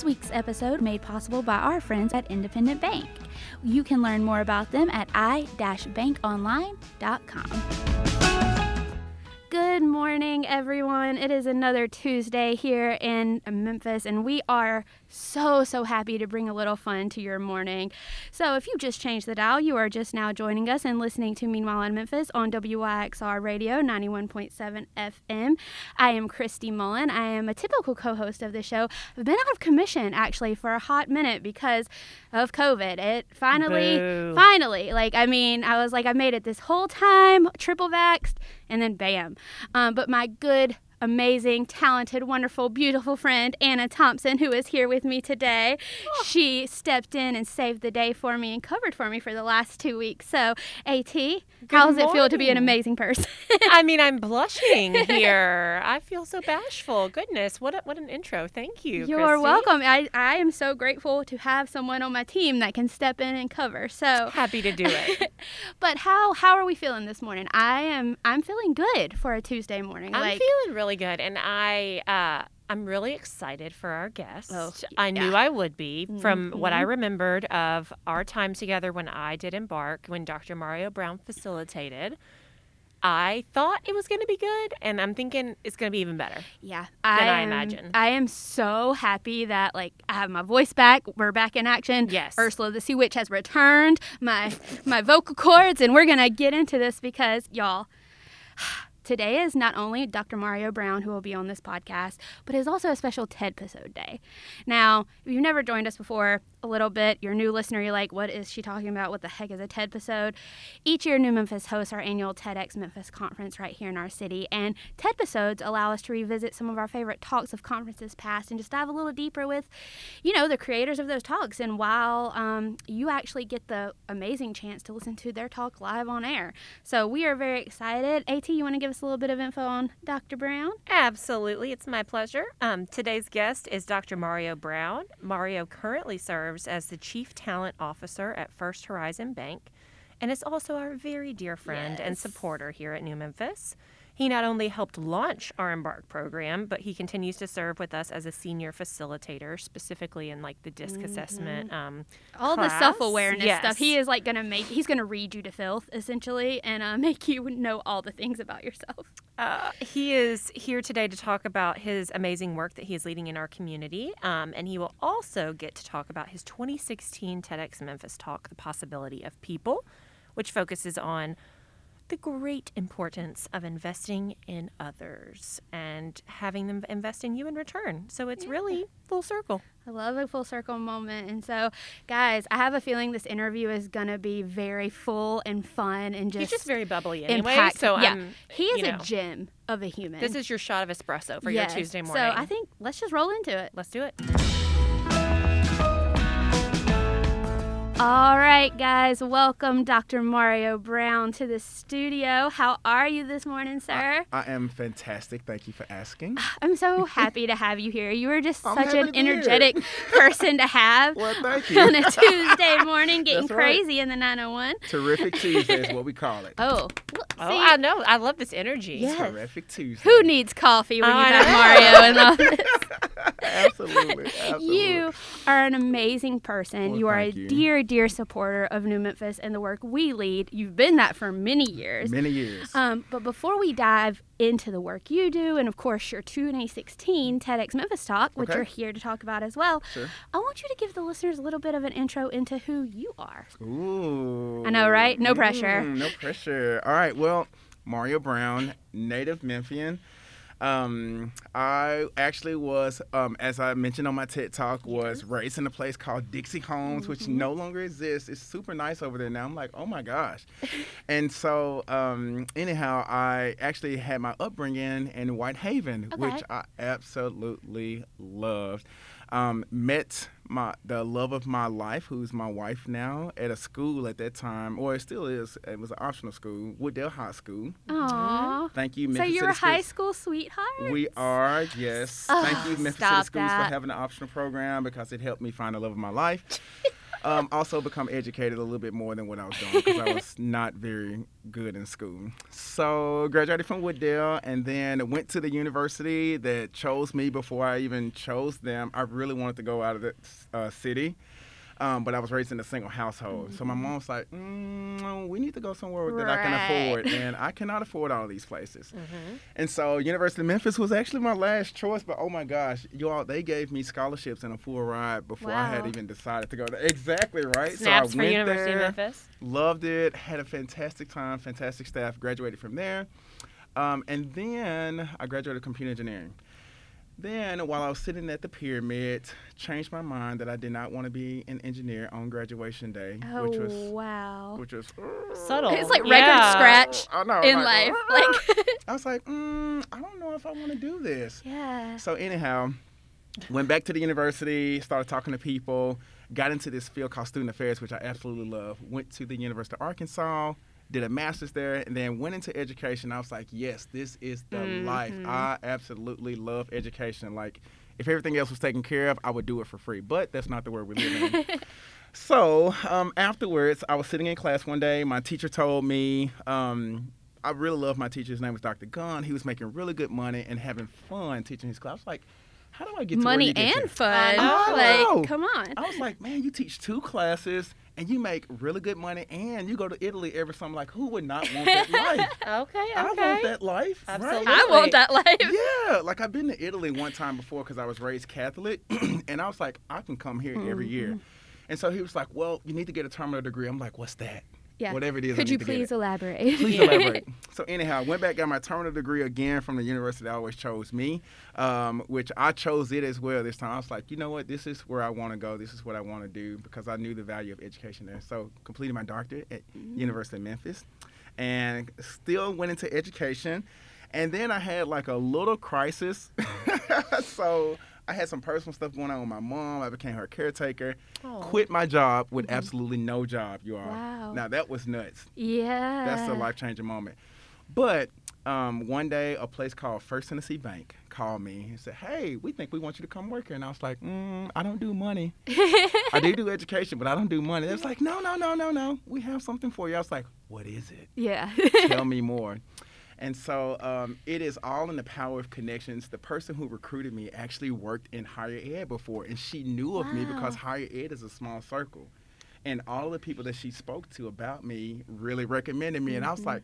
This week's episode made possible by our friends at Independent Bank. You can learn more about them at i-bankonline.com. Good morning, everyone. It is another Tuesday here in Memphis, and we are so, so happy to bring a little fun to your morning. So, if you just changed the dial, you are just now joining us and listening to Meanwhile in Memphis on WYXR Radio 91.7 FM. I am Christy Mullen. I am a typical co host of the show. I've been out of commission actually for a hot minute because of COVID. It finally, Boo. finally, like, I mean, I was like, I made it this whole time, triple vaxxed, and then bam. Um, but my good amazing, talented, wonderful, beautiful friend, Anna Thompson, who is here with me today. Oh. She stepped in and saved the day for me and covered for me for the last two weeks. So, AT, how does it feel to be an amazing person? I mean, I'm blushing here. I feel so bashful. Goodness, what a, what an intro. Thank you. You're Christy. welcome. I, I am so grateful to have someone on my team that can step in and cover. So, Happy to do it. but how how are we feeling this morning? I am I'm feeling good for a Tuesday morning. I'm like feeling really good, and I uh, I'm really excited for our guest. Oh, I knew. I would be from what I Mhm. remembered of our time together when I did embark when Dr. Mario Brown facilitated. I thought it was going to be good, and I'm thinking it's going to be even better. Yeah, than I am- imagine. I am so happy that like I have my voice back. We're back in action. Yes. Ursula the Sea Witch has returned. My my vocal cords, and we're gonna get into this because y'all. Today is not only Dr. Mario Brown who will be on this podcast, but it's also a special TED episode day. Now, if you've never joined us before, a little bit, you're a new listener, you're like, what is she talking about? What the heck is a TED episode? Each year, New Memphis hosts our annual TEDx Memphis conference right here in our city, and TED episodes allow us to revisit some of our favorite talks of conferences past and just dive a little deeper with, you know, the creators of those talks. And while um, you actually get the amazing chance to listen to their talk live on air, so we are very excited. At, you want to give us a little bit of info on Dr. Brown? Absolutely, it's my pleasure. Um, today's guest is Dr. Mario Brown. Mario currently serves as the Chief Talent Officer at First Horizon Bank and is also our very dear friend and supporter here at New Memphis. He not only helped launch our Embark program, but he continues to serve with us as a senior facilitator, specifically in like the DISC assessment. Um, all the self awareness Yes. stuff. He is like gonna make. He's gonna read you to filth essentially, and uh, make you know all the things about yourself. Uh, he is here today to talk about his amazing work that he is leading in our community. Um, and he will also get to talk about his 2016 TEDx Memphis talk, The Possibility of People, which focuses on the great importance of investing in others and having them invest in you in return. So it's really full circle. I love a full circle moment, and so guys, I have a feeling this interview is gonna be very full and fun and just He's just very bubbly anyway. impact. So yeah, I'm, he is a know, gem of a human. This is your shot of espresso for Yes. your Tuesday morning. So I think let's just roll into it. Let's do it. All right, guys, welcome Dr. Mario Brown to the studio. How are you this morning, sir? I am fantastic. Thank you for asking. Ah, I'm so happy to have you here. You are just I'm such an to here. energetic person to have Well, thank on a Tuesday morning, getting That's right. crazy in the 901. Terrific Tuesday is what we call it. Oh, look, Oh, see, I know. I love this energy. Yeah. Yes. Terrific Tuesday. who needs coffee when you I have know. Mario in office? absolutely, absolutely. You are an amazing person. Well, you are a you. dear, dear supporter of New Memphis and the work we lead. You've been that for many years. Many years. Um, but before we dive into the work you do, and of course your 2016 TEDx Memphis talk, which Okay. you're here to talk about as well, Sure. I want you to give the listeners a little bit of an intro into who you are. Ooh. I know, right? No pressure. Mm, no pressure. All right. Well, Mario Brown, native Memphian. Um, I actually was, um, as I mentioned on my TED Talk, was raised in a place called Dixie Homes, which Mm-hmm. no longer exists. It's super nice over there now. I'm like, oh my gosh. and so, um, anyhow, I actually had my upbringing in Whitehaven, Okay. which I absolutely loved. Um, met my the love of my life, who's my wife now, at a school at that time, or it still is. It was an optional school, Wooddale High School. Aww. Mm-hmm. Thank you, Memphis. So you're a City high school sweetheart? We are, yes. Oh, Thank you, Memphis City Schools, that. for having an optional program because it helped me find the love of my life. um, also become educated a little bit more than what I was doing because I was not very good in school. So graduated from Wooddale and then went to the university that chose me before I even chose them. I really wanted to go out of the uh, city. Um, but I was raised in a single household. Mm-hmm. So my mom's like, mm, we need to go somewhere right. that I can afford. And I cannot afford all these places. Mm-hmm. And so University of Memphis was actually my last choice. But oh my gosh, you all, they gave me scholarships and a full ride before wow. I had even decided to go there. Exactly, right? Snaps so for University there, of Memphis. Loved it. Had a fantastic time, fantastic staff. Graduated from there. Um, and then I graduated computer engineering. Then, while I was sitting at the pyramid, changed my mind that I did not want to be an engineer on graduation day, oh, which was wow, which was uh, subtle. It's like record yeah. scratch know, in like, life. Uh, like I was like, mm, I don't know if I want to do this. Yeah. So anyhow, went back to the university, started talking to people, got into this field called student affairs, which I absolutely love. Went to the University of Arkansas did a master's there, and then went into education. I was like, yes, this is the mm-hmm. life. I absolutely love education. Like, if everything else was taken care of, I would do it for free. But that's not the world we live in. so um, afterwards, I was sitting in class one day. My teacher told me. Um, I really love my teacher. His name was Dr. Gunn. He was making really good money and having fun teaching his class. I was like, how do I get money and to? fun? I like, come on. I was like, man, you teach two classes and you make really good money and you go to Italy every summer. Like, who would not want that life? okay, okay. I want that life. Absolutely. Right? I want that life. Yeah, like I've been to Italy one time before because I was raised Catholic, and I was like, I can come here mm-hmm. every year. Mm-hmm. And so he was like, well, you need to get a terminal degree. I'm like, what's that? Yeah. Whatever it is. Could you please elaborate? Please elaborate. So anyhow, I went back got my terminal degree again from the university that always chose me, um, which I chose it as well this time. I was like, you know what, this is where I want to go. This is what I want to do because I knew the value of education there. So completed my doctorate at mm-hmm. University of Memphis, and still went into education. And then I had like a little crisis. so I had some personal stuff going on with my mom. I became her caretaker. Aww. Quit my job with mm-hmm. absolutely no job, you all. Wow. Now that was nuts. Yeah. That's a life changing moment. But um, one day, a place called First Tennessee Bank called me and said, "Hey, we think we want you to come work here." And I was like, mm, "I don't do money. I do do education, but I don't do money." They was like, "No, no, no, no, no. We have something for you." I was like, "What is it?" Yeah. Tell me more. And so um, it is all in the power of connections. The person who recruited me actually worked in higher ed before, and she knew of wow. me because higher ed is a small circle. And all the people that she spoke to about me really recommended me. Mm-hmm. And I was mm-hmm. like,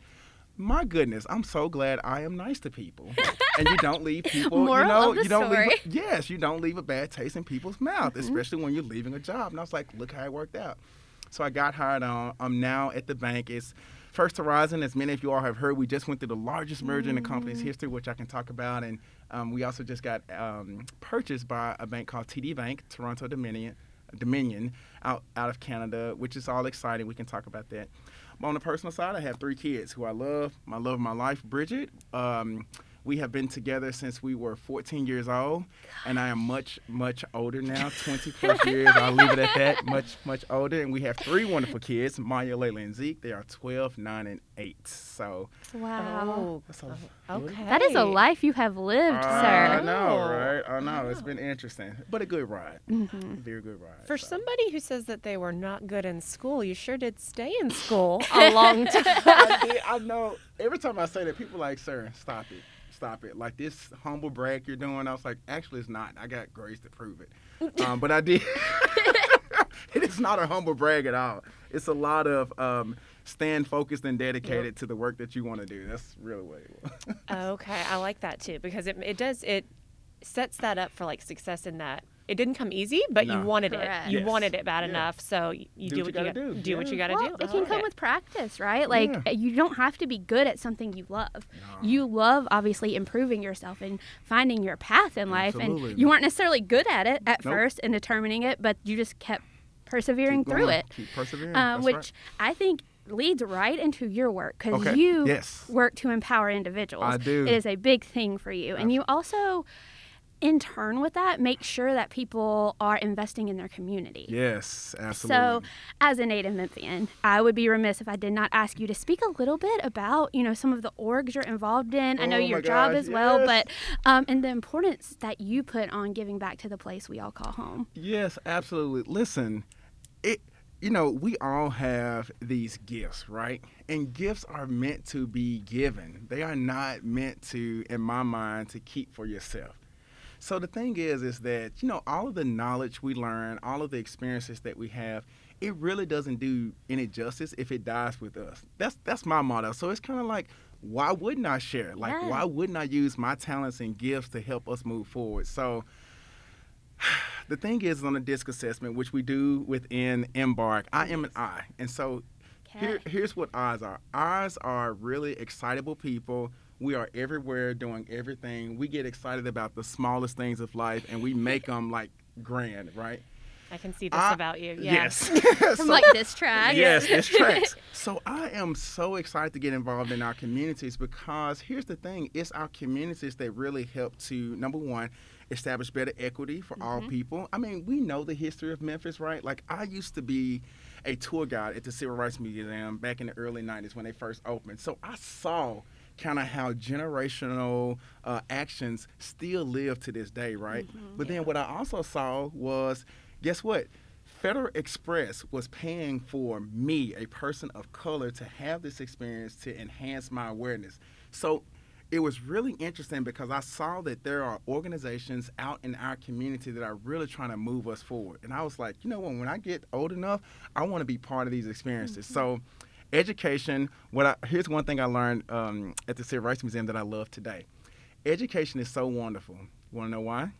my goodness, I'm so glad I am nice to people. and you don't leave people, Moral you know, of the you don't story. leave a, yes, you don't leave a bad taste in people's mouth, mm-hmm. especially when you're leaving a job. And I was like, look how it worked out. So I got hired on. I'm now at the bank. It's First Horizon, as many of you all have heard, we just went through the largest merger mm in the company's mm. history, which I can talk about. And um, we also just got um, purchased by a bank called TD Bank, Toronto Dominion, Dominion out, out of Canada, which is all exciting. We can talk about that. But on the personal side, I have three kids who I love. My love of my life, Bridget. Um, we have been together since we were 14 years old, and I am much, much older now, 20 plus years. I'll leave it at that. Much, much older. And we have three wonderful kids, Maya, Layla, and Zeke. They are 12, 9, and 8. So, wow. Oh, okay. That is a life you have lived, uh, sir. I know, right? I know. It's been interesting, but a good ride. Mm-hmm. Very good ride. For so. somebody who says that they were not good in school, you sure did stay in school a long time. I, did, I know. Every time I say that, people are like, sir, stop it stop it. Like this humble brag you're doing, I was like, actually, it's not. I got grace to prove it. um, but I did. it is not a humble brag at all. It's a lot of um, stand focused and dedicated yep. to the work that you want to do. That's really what it was. okay, I like that too because it it does it sets that up for like success in that it didn't come easy, but no. you wanted Correct. it. You yes. wanted it bad yeah. enough, so you do, do what you gotta, do. Do yeah. what you got to well, do. It can come it. with practice, right? Like yeah. you don't have to be good at something you love. No. You love obviously improving yourself and finding your path in life, Absolutely. and you weren't necessarily good at it at nope. first and determining it, but you just kept persevering Keep through it. Keep persevering. Um, which right. I think leads right into your work because okay. you yes. work to empower individuals. I do. It is a big thing for you, Absolutely. and you also in turn with that make sure that people are investing in their community. Yes, absolutely. So, as a native Memphian, I would be remiss if I did not ask you to speak a little bit about, you know, some of the orgs you're involved in. I know oh your gosh, job as yes. well, but um, and the importance that you put on giving back to the place we all call home. Yes, absolutely. Listen, it you know, we all have these gifts, right? And gifts are meant to be given. They are not meant to, in my mind, to keep for yourself. So the thing is, is that, you know, all of the knowledge we learn, all of the experiences that we have, it really doesn't do any justice if it dies with us. That's that's my motto. So it's kind of like, why wouldn't I share? Like, Yeah. why wouldn't I use my talents and gifts to help us move forward? So the thing is on a disc assessment, which we do within Embark, I am an I. And so here, here's what eyes are. Eyes are really excitable people. We are everywhere doing everything. We get excited about the smallest things of life and we make them like grand, right? I can see this I- about you. Yeah. Yes. From So- like this track. Yes, this tracks. So I am so excited to get involved in our communities because here's the thing: it's our communities that really help to number one establish better equity for all mm-hmm. people. I mean, we know the history of Memphis, right? Like I used to be a tour guide at the Civil Rights Museum back in the early '90s when they first opened. So I saw kind of how generational uh, actions still live to this day, right? But then what I also saw was, guess what? Federal Express was paying for me, a person of color, to have this experience to enhance my awareness. So it was really interesting because I saw that there are organizations out in our community that are really trying to move us forward. And I was like, you know what, when I get old enough, I want to be part of these experiences. So education, what I, here's one thing I learned um, at the Civil Rights Museum that I love today. Education is so wonderful. You Want to know why?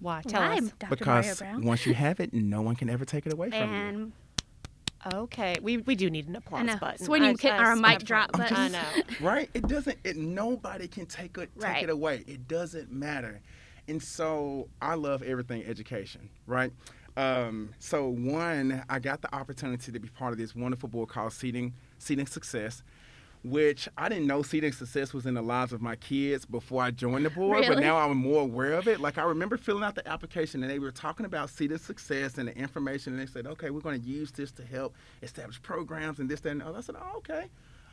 Why? Tell Why, us. Dr. because Brown. once you have it, no one can ever take it away from you. Okay, we, we do need an applause button. It's when you I- hit I our just mic wanna- drop I button. know. right? It doesn't. It nobody can take it take Right. it away. It doesn't matter. And so I love everything education, right? Um, so one, I got the opportunity to be part of this wonderful board called Seeding Seeding Success, which I didn't know Seeding Success was in the lives of my kids before I joined the board, but now I'm more aware of it. Like I remember filling out the application and they were talking about Seeding Success and the information, and they said, okay, we're going to use this to help establish programs and this, that, and the other. I said, oh, okay.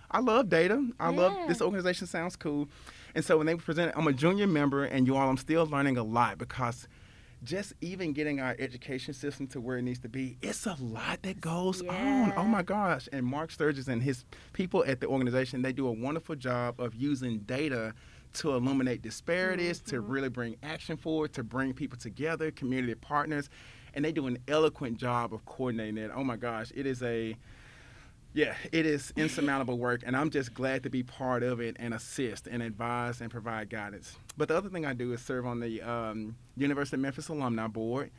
I love data. I love this organization sounds cool. And so when they presented, I'm a junior member, and you all, I'm still learning a lot because just even getting our education system to where it needs to be, it's a lot that goes on. Oh my gosh. And Mark Sturgis and his people at the organization, they do a wonderful job of using data to illuminate disparities, to mm-hmm. really bring action forward, to bring people together, community partners. And they do an eloquent job of coordinating it. Oh my gosh, it is a yeah, it is insurmountable work, and I'm just glad to be part of it and assist and advise and provide guidance. But the other thing I do is serve on the um, University of Memphis Alumni Board.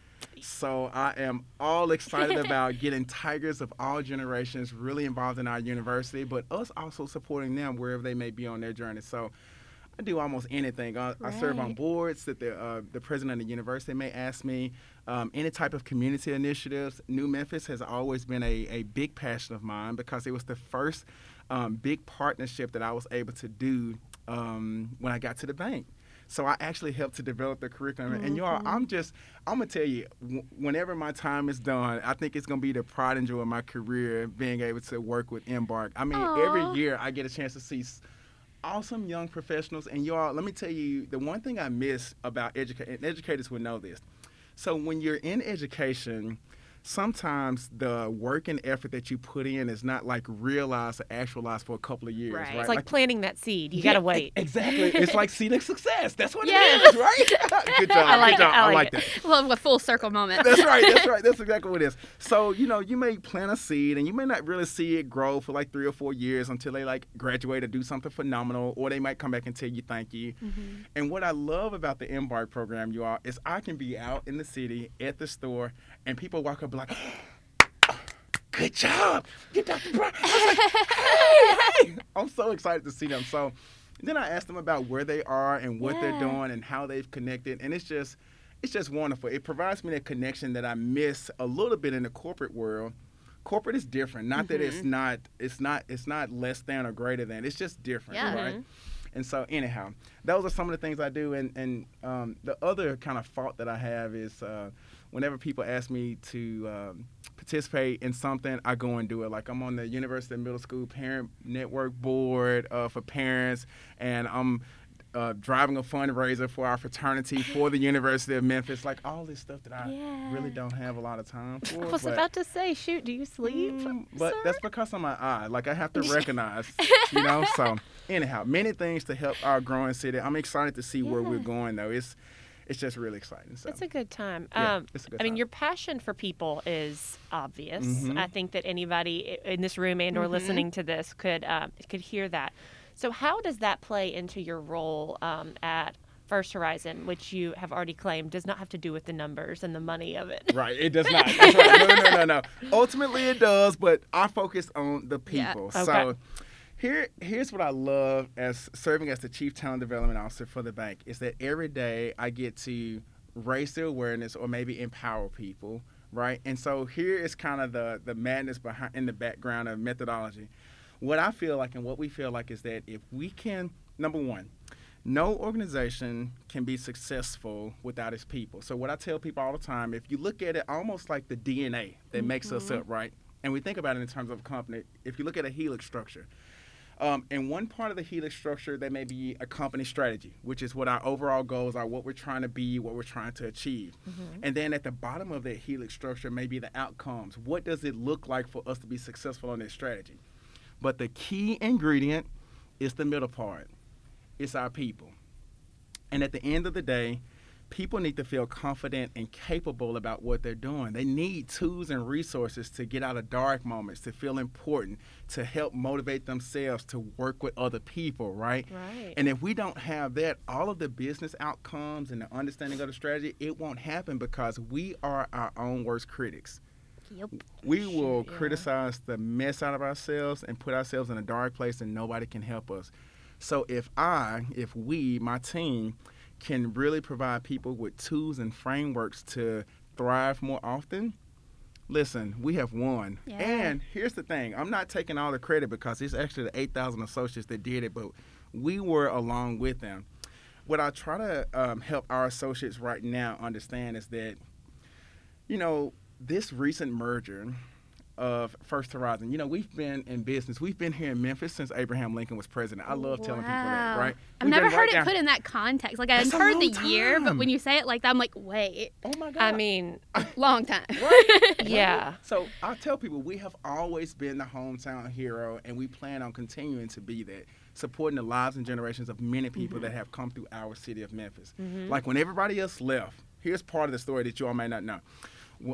So I am all excited about getting Tigers of all generations really involved in our university, but us also supporting them wherever they may be on their journey. So I do almost anything. I, I serve on boards that the uh, the president of the university may ask me. Um, any type of community initiatives. New Memphis has always been a, a big passion of mine because it was the first um, big partnership that I was able to do um, when I got to the bank. So I actually helped to develop the curriculum. And y'all, I'm just, I'm gonna tell you, w- whenever my time is done, I think it's gonna be the pride and joy of my career being able to work with Embark. I mean, Aw. every year I get a chance to see s- awesome young professionals. And y'all, let me tell you, the one thing I miss about education, and educators would know this. So when you're in education, sometimes the work and effort that you put in is not like realized or actualized for a couple of years, Right. right? It's like, planting that seed. You got Yeah, to e- wait. Exactly. It's like seeing success. That's what Yes. it is, right? good job. I like good job. it. I I like, like that. Love a full circle moment. That's right. That's right. That's exactly what it is. So, you know, you may plant a seed and you may not really see it grow for like three or four years until they like graduate or do something phenomenal, or they might come back and tell you thank you. Mm-hmm. And what I love about the Embark program, you all, is I can be out in the city at the store and people walk up be like, Good job. Get Dr. Brown. I was like, hey, hey. I'm so excited to see them. So then I asked them about where they are and what they're doing and how they've connected. And it's just it's just wonderful. It provides me that connection that I miss a little bit in the corporate world. Corporate is different. Not that it's not it's not it's not less than or greater than. It's just different, Yeah. right? And so anyhow, those are some of the things I do. And and um, the other kind of fault that I have is uh, whenever people ask me to um, participate in something, I go and do it. Like I'm on the University of Middle School Parent Network Board uh, for parents, and I'm uh, driving a fundraiser for our fraternity for the University of Memphis. Like all this stuff that I Yeah. really don't have a lot of time for. I was about to say, shoot, do you sleep? Mm, but sir? that's because of my eye. Like I have to recognize, you know. So anyhow, many things to help our growing city. I'm excited to see where we're going though. It's it's just really exciting. So It's a good time. Yeah, um, it's a good I mean, your passion for people is obvious. Mhm. I think that anybody in this room and or Mhm. listening to this could um, could hear that. So, how does that play into your role um, at First Horizon, which you have already claimed does not have to do with the numbers and the money of it? Right, it does not. That's right. No, no, no, no. Ultimately, it does, but I focus on the Yeah. people. Okay. So, here, here's what I love as serving as the chief talent development officer for the bank is that every day I get to raise the awareness or maybe empower people, right? And so here is kind of the the madness behind in the background of methodology. What I feel like and what we feel like is that if we can, number one, no organization can be successful without its people. So what I tell people all the time, if you look at it almost like the DNA that makes us mm-hmm. up, right? And we think about it in terms of a company. If you look at a helix structure, um, in one part of the helix structure, there may be a company strategy, which is what our overall goals are, what we're trying to be, what we're trying to achieve. And then at the bottom of that helix structure may be the outcomes. What does it look like for us to be successful on that strategy? But the key ingredient is the middle part. It's our people. And at the end of the day, people need to feel confident and capable about what they're doing. They need tools and resources to get out of dark moments, to feel important, to help motivate themselves to work with other people, right? Right. And if we don't have that, all of the business outcomes and the understanding of the strategy, it won't happen because we are our own worst critics. Yep. We will yeah. criticize the mess out of ourselves and put ourselves in a dark place and nobody can help us. So if I, if we, my team, can really provide people with tools and frameworks to thrive more often, listen, we have won. Yeah. And here's the thing I'm not taking all the credit because it's actually the 8,000 associates that did it, but we were along with them. What I try to um, help our associates right now understand is that, you know, this recent merger of First Horizon, you know, we've been in business. We've been here in Memphis since Abraham Lincoln was president. I love telling people that, right? I've We've never heard right it down- put in that context. Like I've heard the long year, but when you say it like that, I'm like, wait, Oh my God. I mean, long time. yeah. So I tell people we have always been the hometown hero, and we plan on continuing to be that, supporting the lives and generations of many people that have come through our city of Memphis. Like when everybody else left, here's part of the story that you all may not know.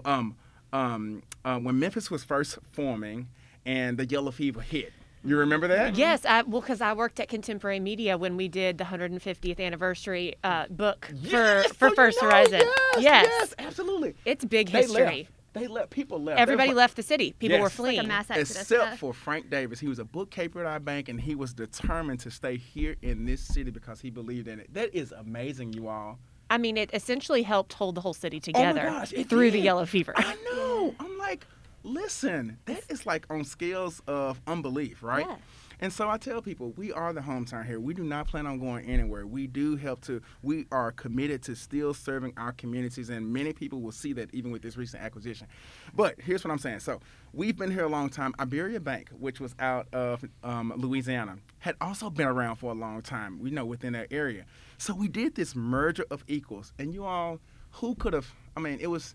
Um, um, uh, when Memphis was first forming, and the yellow fever hit, you remember that? Yes, I, well, because I worked at Contemporary Media when we did the 150th anniversary uh, book Yes, for for so you First know, Horizon. Yes, yes, absolutely. it's big They history. left. They left. People left. Everybody was- left the city. People Yes. were It's like a fleeing. Like a mass exodus. except yeah. for Frank Davis. He was a bookkeeper at our bank, and he was determined to stay here in this city because he believed in it. That is amazing, you all. I mean, it essentially helped hold the whole city oh together Oh gosh, through the yellow fever. I know. I'm like, listen, that is like on scales of unbelief, right? Yeah. And so I tell people, we are the hometown here. We do not plan on going anywhere. We do help to, we are committed to still serving our communities, and many people will see that even with this recent acquisition. But here's what I'm saying. So we've been here a long time. Iberia Bank, which was out of um, Louisiana, had also been around for a long time, we know, within that area. So we did this merger of equals. And you all, who could have, I mean, it was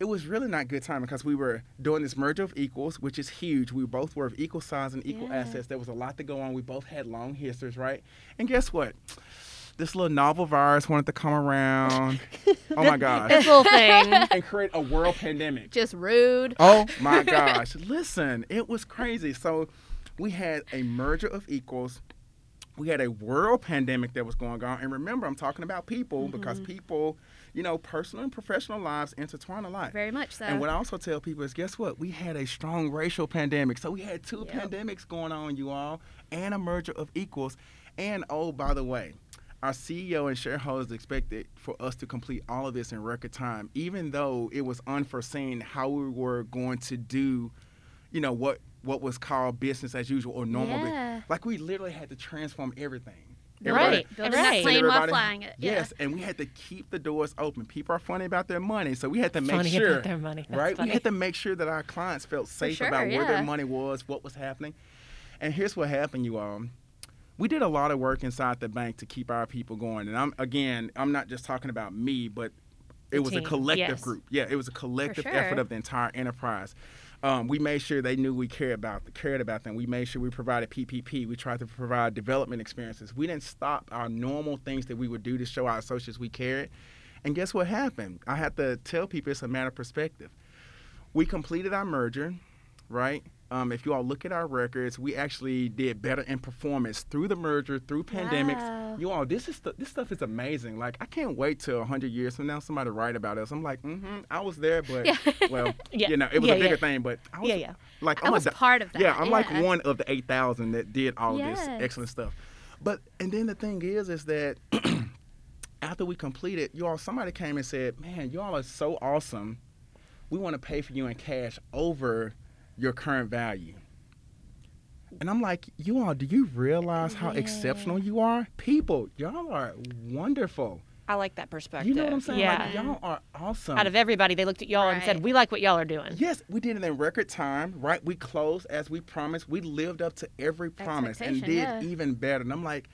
it was really not good time because we were doing this merger of equals, which is huge. We both were of equal size and equal Yeah. assets. There was a lot to go on. We both had long histories, right? And guess what? This little novel virus wanted to come around. oh my gosh. this little thing. and create a world pandemic. Just rude. Oh my gosh. Listen, it was crazy. So we had a merger of equals. We had a world pandemic that was going on. And remember, I'm talking about people because mm-hmm. people, you know, personal and professional lives intertwine a lot. Very much so. And what I also tell people is, guess what? We had a strong racial pandemic. So we had two Yep. pandemics going on, you all, and a merger of equals. And oh, by the way, our CEO and shareholders expected for us to complete all of this in record time, even though it was unforeseen how we were going to do, you know, what what was called business as usual or normal. Yeah. Like we literally had to transform everything. Right. Building Right. that plane while Everybody- flying it. Yeah. Yes, and we had to keep the doors open. People are funny about their money, so we had to make Funny sure, about their money. That's right? funny. We had to make sure that our clients felt safe sure, about where their money was, what was happening. And here's what happened, you all. we did a lot of work inside the bank to keep our people going. And I'm again, I'm not just talking about me, but it The was team, a collective yes. group. Yeah, it was a collective sure. effort of the entire enterprise. Um, we made sure they knew we cared about cared about them. We made sure we provided PPP. We tried to provide development experiences. We didn't stop our normal things that we would do to show our associates we cared. And guess what happened? I had to tell people it's a matter of perspective. We completed our merger, right? Um, if you all look at our records, we actually did better in performance through the merger, through pandemics. Wow. You all, this is stu- this stuff is amazing. Like I can't wait till hundred years from now somebody write about us. I'm like, mm-hmm, I was there, but Yeah. well, Yeah. you know, it was Yeah, a bigger thing. But I was, Yeah, yeah. like I I'm a was di- part of that. Yeah, I'm like one of the eight thousand that did all of this excellent stuff. But and then the thing is, is that after we completed, you all somebody came and said, "Man, you all are so awesome. We want to pay for you in cash over your current value." And I'm like, you all, do you realize how exceptional you are? People, y'all are wonderful. I like that perspective. You know what I'm saying? Yeah. Like, y'all are awesome. Out of everybody, they looked at y'all and said, "We like what y'all are doing." Yes, we did it in record time, right? We closed as we promised. We lived up to every promise and did yeah. even better. And I'm like,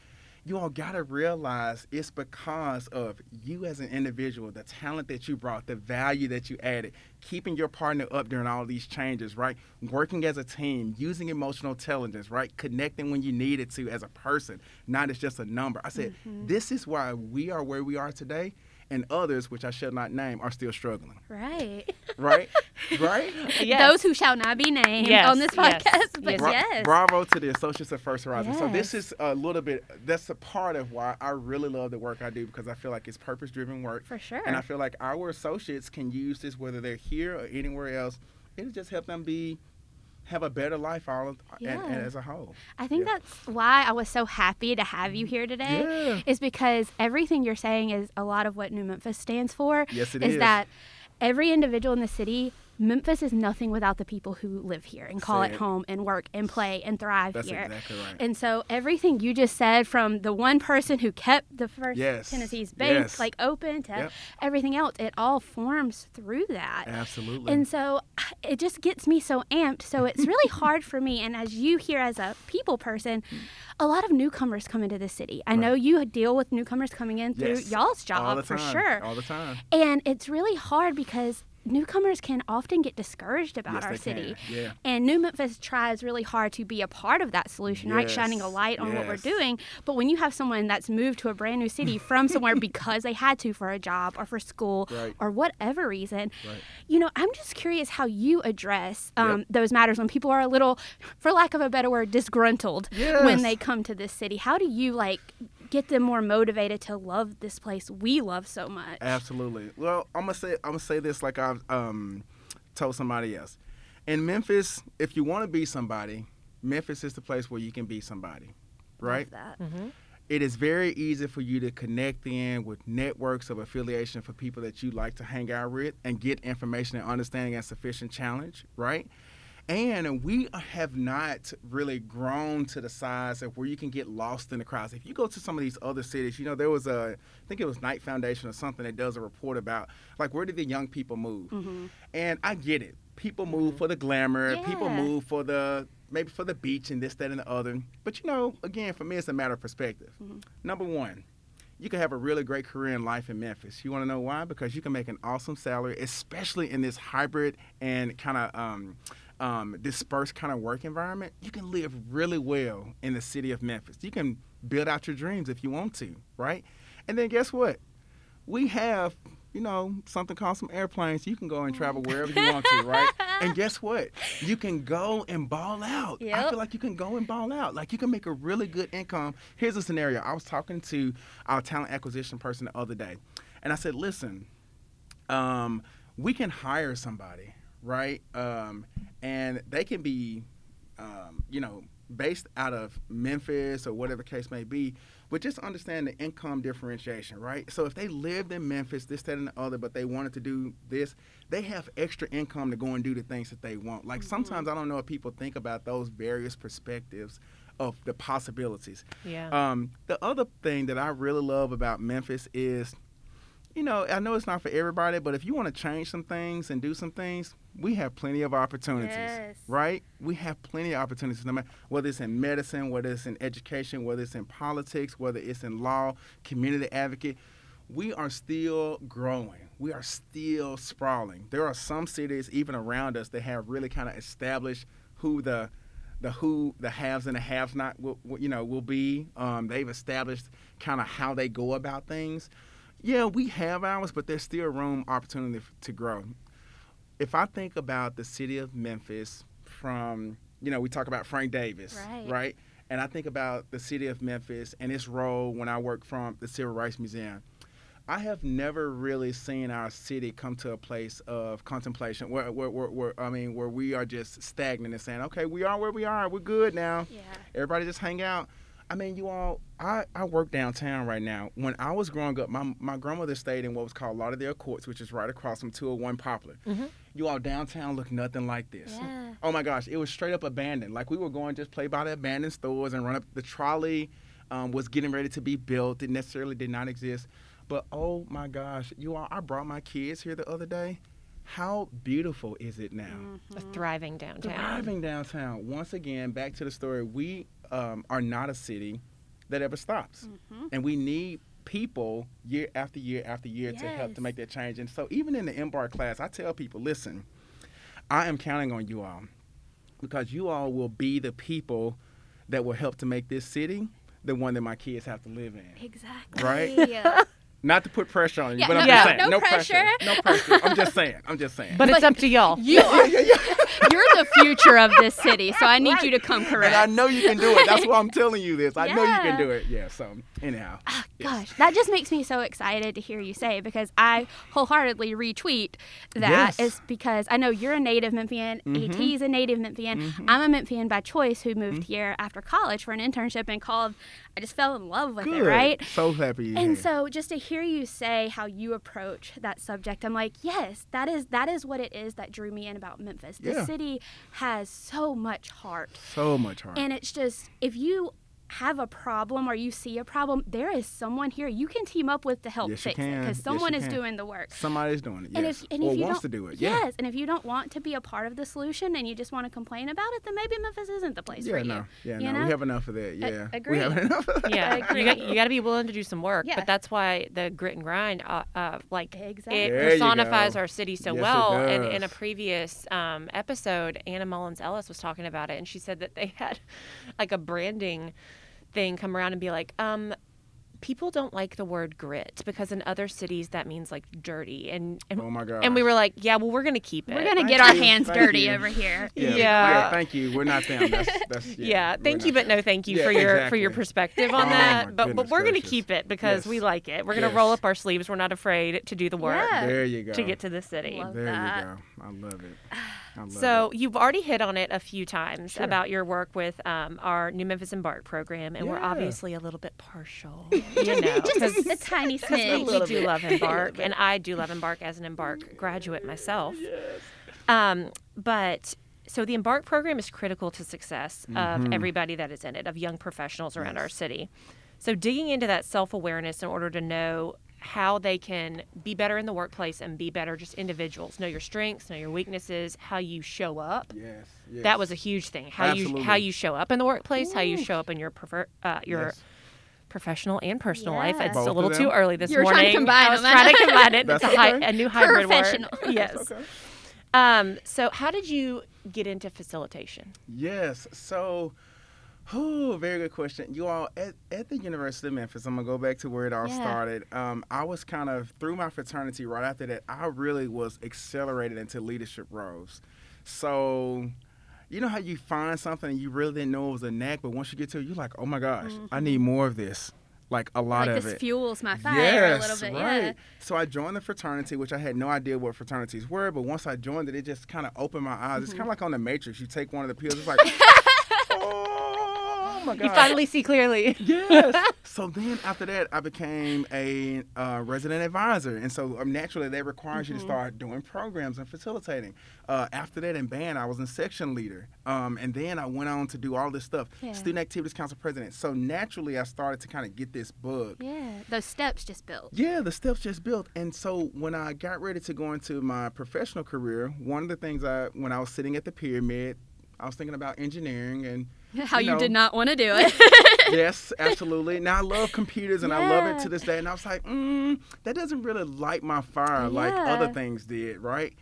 you all got to realize it's because of you as an individual, the talent that you brought, the value that you added, keeping your partner up during all these changes, right? Working as a team, using emotional intelligence, right? Connecting when you needed to as a person, not as just a number. I said, Mm-hmm. this is why we are where we are today. And others, which I shall not name, are still struggling. Right. Right? right? Yes. Those who shall not be named Yes, on this yes, podcast. But yes. Bra- yes. Bravo to the Associates of First Horizon. So this is a little bit. That's a part of why I really love the work I do because I feel like it's purpose-driven work, For sure. and I feel like our associates can use this whether they're here or anywhere else. It'll just help them be have a better life all of, and, and as a whole. I think Yeah. that's why I was so happy to have you here today. Yeah. Is because everything you're saying is a lot of what New Memphis stands for. Yes, it is is. that every individual in the city, Memphis is nothing without the people who live here and call it it. home and work and play and thrive That's here. exactly right. And so everything you just said from the one person who kept the first Yes. Tennessee's bank Yes. like open to Yep. everything else, it all forms through that. Absolutely. And so ah, it just gets me so amped. So it's really hard for me. And as you hear as a people person, a lot of newcomers come into the city. I know you deal with newcomers coming in through Yes. y'all's all job the for time. sure. All the time. And it's really hard because newcomers can often get discouraged about Yes, our city. Yeah. And New Memphis tries really hard to be a part of that solution, right? Shining a light on what we're doing. But when you have someone that's moved to a brand new city from somewhere because they had to for a job or for school Right. or whatever reason, Right. you know, I'm just curious how you address um, Yep. those matters when people are a little, for lack of a better word, disgruntled when they come to this city. How do you like get them more motivated to love this place we love so much? Absolutely. Well, I'm gonna say I'm gonna say this like I've um, told somebody else. In Memphis, if you want to be somebody, Memphis is the place where you can be somebody, right? Love that. Mm-hmm. It is very easy for you to connect in with networks of affiliation for people that you like to hang out with and get information and understanding and sufficient challenge, right? And we have not really grown to the size of where you can get lost in the crowds. If you go to some of these other cities, you know, there was a, I think it was Knight Foundation or something that does a report about, like, where did the young people move? Mm-hmm. And I get it. People move mm-hmm. for the glamour. People move for the, maybe for the beach and this, that, and the other. But, you know, again, for me, it's a matter of perspective. Mm-hmm. Number one, you can have a really great career in life in Memphis. You want to know why? Because you can make an awesome salary, especially in this hybrid and kind of um, um, dispersed kind of work environment. You can live really well in the city of Memphis. You can build out your dreams if you want to, right? And then guess what? We have, you know, something called some airplanes. You can go and travel wherever you want to, right? And guess what? You can go and ball out. I feel like you can go and ball out. Like you can make a really good income. Here's a scenario. I was talking to our talent acquisition person the other day, and I said, "Listen, um, we can hire somebody, right? Um, and they can be, um, you know, based out of Memphis or whatever the case may be, but just understand the income differentiation, right? So if they lived in Memphis, this, that, and the other, but they wanted to do this, they have extra income to go and do the things that they want. Like sometimes I don't know if people think about those various perspectives of the possibilities. Yeah. Um, the other thing that I really love about Memphis is you know, I know it's not for everybody, but if you want to change some things and do some things, we have plenty of opportunities, Yes. right? We have plenty of opportunities, no matter whether it's in medicine, whether it's in education, whether it's in politics, whether it's in law, community advocate. We are still growing. We are still sprawling. There are some cities even around us that have really kind of established who the the who the haves and the haves not will, you know will be. Um, they've established kind of how they go about things. Yeah, we have ours, but there's still room opportunity to grow. If I think about the city of Memphis from you know we talk about Frank Davis, Right. right? And I think about the city of Memphis and its role when I work from the Civil Rights Museum. I have never really seen our city come to a place of contemplation where, where, where, where I mean, where we are just stagnant and saying, okay, we are where we are. We're good now. Yeah. Everybody just hang out. I mean, you all, I, I work downtown right now. When I was growing up, my, my grandmother stayed in what was called Lauderdale Courts, which is right across from 201 Poplar. Mhm. You all downtown look nothing like this. Yeah. Oh my gosh, it was straight up abandoned. Like we were going just play by the abandoned stores and run up. The trolley um, was getting ready to be built. It necessarily did not exist. But oh my gosh, you all, I brought my kids here the other day. How beautiful is it now? A thriving downtown. Thriving downtown. Once again, back to the story. We um, are not a city that ever stops, Mm-hmm. and we need people year after year after year to help to make that change. And so, even in the Embark class, I tell people, listen, I am counting on you all because you all will be the people that will help to make this city the one that my kids have to live in. Exactly. Right? Yeah. Not to put pressure on you, Yeah, but I'm no- just no- saying, no no pressure, no pressure. I'm just saying, I'm just saying. But it's up to y'all. You are, you're the future of this city, so I need you to come and I know you can do it. That's why I'm telling you this. I know you can do it. Yeah. So anyhow, ah, Gosh, that just makes me so excited to hear you say because I wholeheartedly retweet that Yes. is because I know you're a native Memphian, Mhm. AT's a native Memphian. Mm-hmm. I'm a Memphian by choice who moved mm-hmm. here after college for an internship and called. I just fell in love with good. it, right? So happy And so just to hear you say how you approach that subject, I'm like, yes, that is that is what it is that drew me in about Memphis. The Yeah. city has so much heart. so much heart. And it's just if you have a problem or you see a problem, there is someone here you can team up with to help Yes, fix it because someone you is can. doing the work. Somebody's doing it. Yes. And if and or if you wants don't, want to do it. Yeah. Yes, and if you don't want to be a part of the solution and you just want to complain about it, then maybe Memphis isn't the place Yeah. for No. you. Yeah. you No. know? We have enough of that. Yeah. agree. We have enough. Of that. Yeah, agree. you got, you got to be willing to do some work. Yeah. But that's why the grit and grind, uh, uh, like Exactly. it There personifies our city so Yes, it well. And in a previous um, episode, Anna Mullins Ellis was talking about it, and she said that they had like a branding thing come around and be like, um, people don't like the word grit because in other cities that means like dirty and and, Oh my God. and we were like, yeah, well, we're gonna keep it. We're gonna Thank get our hands thank dirty you. over here. Yeah. Yeah. Thank you. We're not them. That's, that's yeah. yeah, thank you, not but no thank you Yeah, for your for your perspective on Oh, that. But but we're gonna keep it because we like it. We're gonna roll up our sleeves. We're not afraid to do the work Yeah. There you go. to get to the city. Love There that. you go. I love it. So it. you've already hit on it a few times Sure. about your work with um, our New Memphis Embark program, and we're obviously a little bit partial, you know, because a tiny we, smidge. we do love Embark, and I do love Embark as an Embark graduate myself. Um, but so the Embark program is critical to success of everybody that is in it, of young professionals around our city. So digging into that self awareness in order to know how they can be better in the workplace and be better just individuals, know your strengths, know your weaknesses, how you show up. Yes. yes. That was a huge thing. How you how you show up in the workplace, how you show up in your prefer, uh, your Yes. professional and personal life. It's Both a little too early this You were morning. trying to combine I was them. trying to combine it. That's it's a, hy- okay. a new hybrid word. Professional. Yes. Okay. Um, so how did you get into facilitation? Yes. So, oh, very good question. You all at, at the University of Memphis. I'm gonna go back to where it all Yeah. started. Um, I was kind of through my fraternity. Right after that, I really was accelerated into leadership roles. So. You know how you find something and you really didn't know it was a knack, but once you get to it, you're like, oh my gosh, I need more of this. Like a lot like of this it. fuels my fire yes, a little bit. right. Yeah. So I joined the fraternity, which I had no idea what fraternities were, but once I joined it, it just kind of opened my eyes. It's Mm-hmm. kind of like on the Matrix. You take one of the pills, it's like, my god. You finally see clearly. yes. so then after that, I became a uh, resident advisor, and so um, naturally that requires you to start doing programs and facilitating. Uh, after that, in band, I was in section leader, um, and then I went on to do all this stuff, Yeah. student activities council president. So naturally, I started to kind of get this bug. Yeah, those steps just built. Yeah, the steps just built. And so when I got ready to go into my professional career, one of the things I, when I was sitting at the pyramid, I was thinking about engineering and How you, know, did not want to do it. yes, absolutely. Now I love computers and I love it to this day. And I was like, mm, that doesn't really light my fire like other things did, right?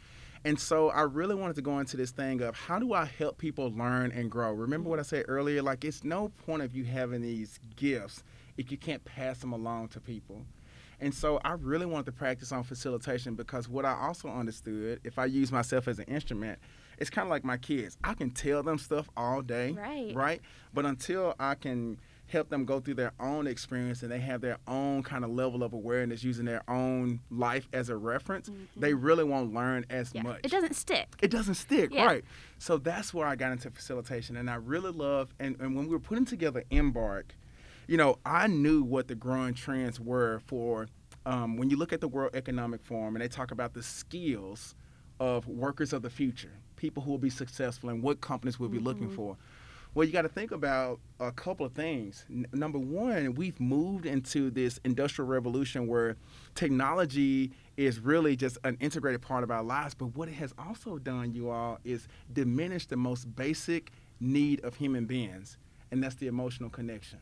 And so I really wanted to go into this thing of how do I help people learn and grow? Remember what I said earlier? Like, it's no point of you having these gifts if you can't pass them along to people. And so I really wanted to practice on facilitation because what I also understood, if I use myself as an instrument, it's kind of like my kids. I can tell them stuff all day, Right. right? But until I can help them go through their own experience and they have their own kind of level of awareness using their own life as a reference, they really won't learn as Mm-hmm. yeah. much It doesn't stick. it doesn't stick Yeah. right so that's where i got into facilitation and i really love and, and when we were putting together embark you know i knew what the growing trends were for um, when you look at the world economic forum and they talk about the skills of workers of the future people who will be successful and what companies will be looking mm-hmm. for well, you got to think about a couple of things. N- number one, we've moved into this industrial revolution where technology is really just an integrated part of our lives. But what it has also done, you all, is diminish the most basic need of human beings, and that's the emotional connection.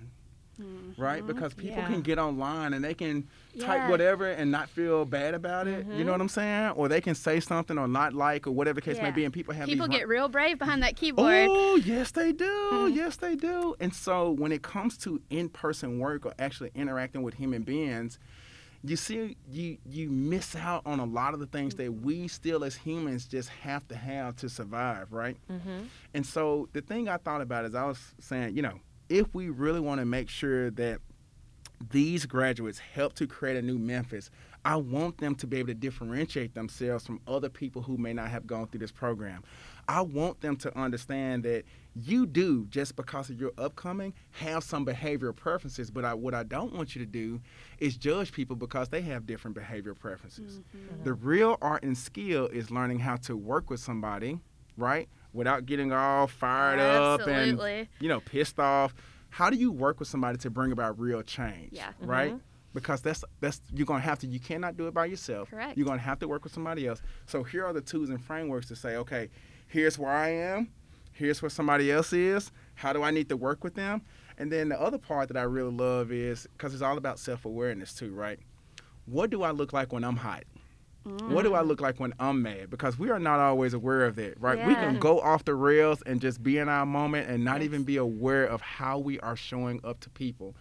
Right? Because people Yeah. can get online and they can type whatever and not feel bad about it. You know what I'm saying? Or they can say something or not like or whatever the case may be, and people have People these get real brave behind that keyboard. Oh, yes, they do. Mm-hmm. Yes, they do. And so when it comes to in-person work or actually interacting with human beings, you see, you you miss out on a lot of the things that we still as humans just have to have to survive, right? Mm-hmm. And so the thing I thought about is I was saying, you know, if we really want to make sure that these graduates help to create a new Memphis, I want them to be able to differentiate themselves from other people who may not have gone through this program. I want them to understand that you do, just because of your upcoming, have some behavioral preferences. But I, what I don't want you to do is judge people because they have different behavioral preferences. Mm-hmm. The real art and skill is learning how to work with somebody, right? Without getting all fired up and you know, pissed off. How do you work with somebody to bring about real change? Yeah. Right? Mm-hmm. Because that's that's you're gonna have to. You cannot do it by yourself. Correct. You're gonna have to work with somebody else. So here are the tools and frameworks to say, okay, here's where I am. Here's where somebody else is. How do I need to work with them? And then the other part that I really love is because it's all about self awareness too, right? What do I look like when I'm hot? What do I look like when I'm mad? Because we are not always aware of that, right? We can go off the rails and just be in our moment and not even be aware of how we are showing up to people.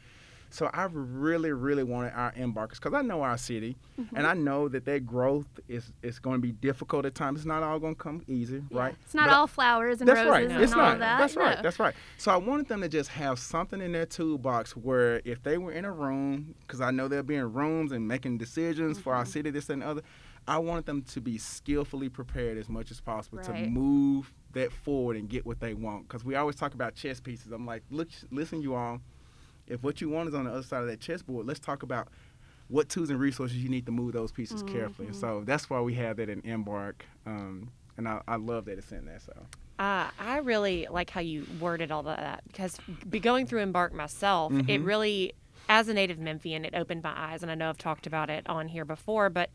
So I really, really wanted our embarkers because I know our city, Mm-hmm. and I know that their growth is is going to be difficult at times. It's not all going to come easy, Yeah. right? It's not But all flowers and that's roses right. and It's all not. that. That's right. No. That's right. So I wanted them to just have something in their toolbox where if they were in a room, because I know they'll be in rooms and making decisions for Mm-hmm. our city, this and the other. I wanted them to be skillfully prepared as much as possible to move that forward and get what they want. Because we always talk about chess pieces. I'm like, look, listen, you all. If what you want is on the other side of that chessboard, let's talk about what tools and resources you need to move those pieces carefully. And Mm-hmm. so that's why we have that in Embark. Um, and I, I love that it's in there. So Uh, I really like how you worded all that because be going through Embark myself, it really, as a native Memphian, it opened my eyes. And I know I've talked about it on here before, but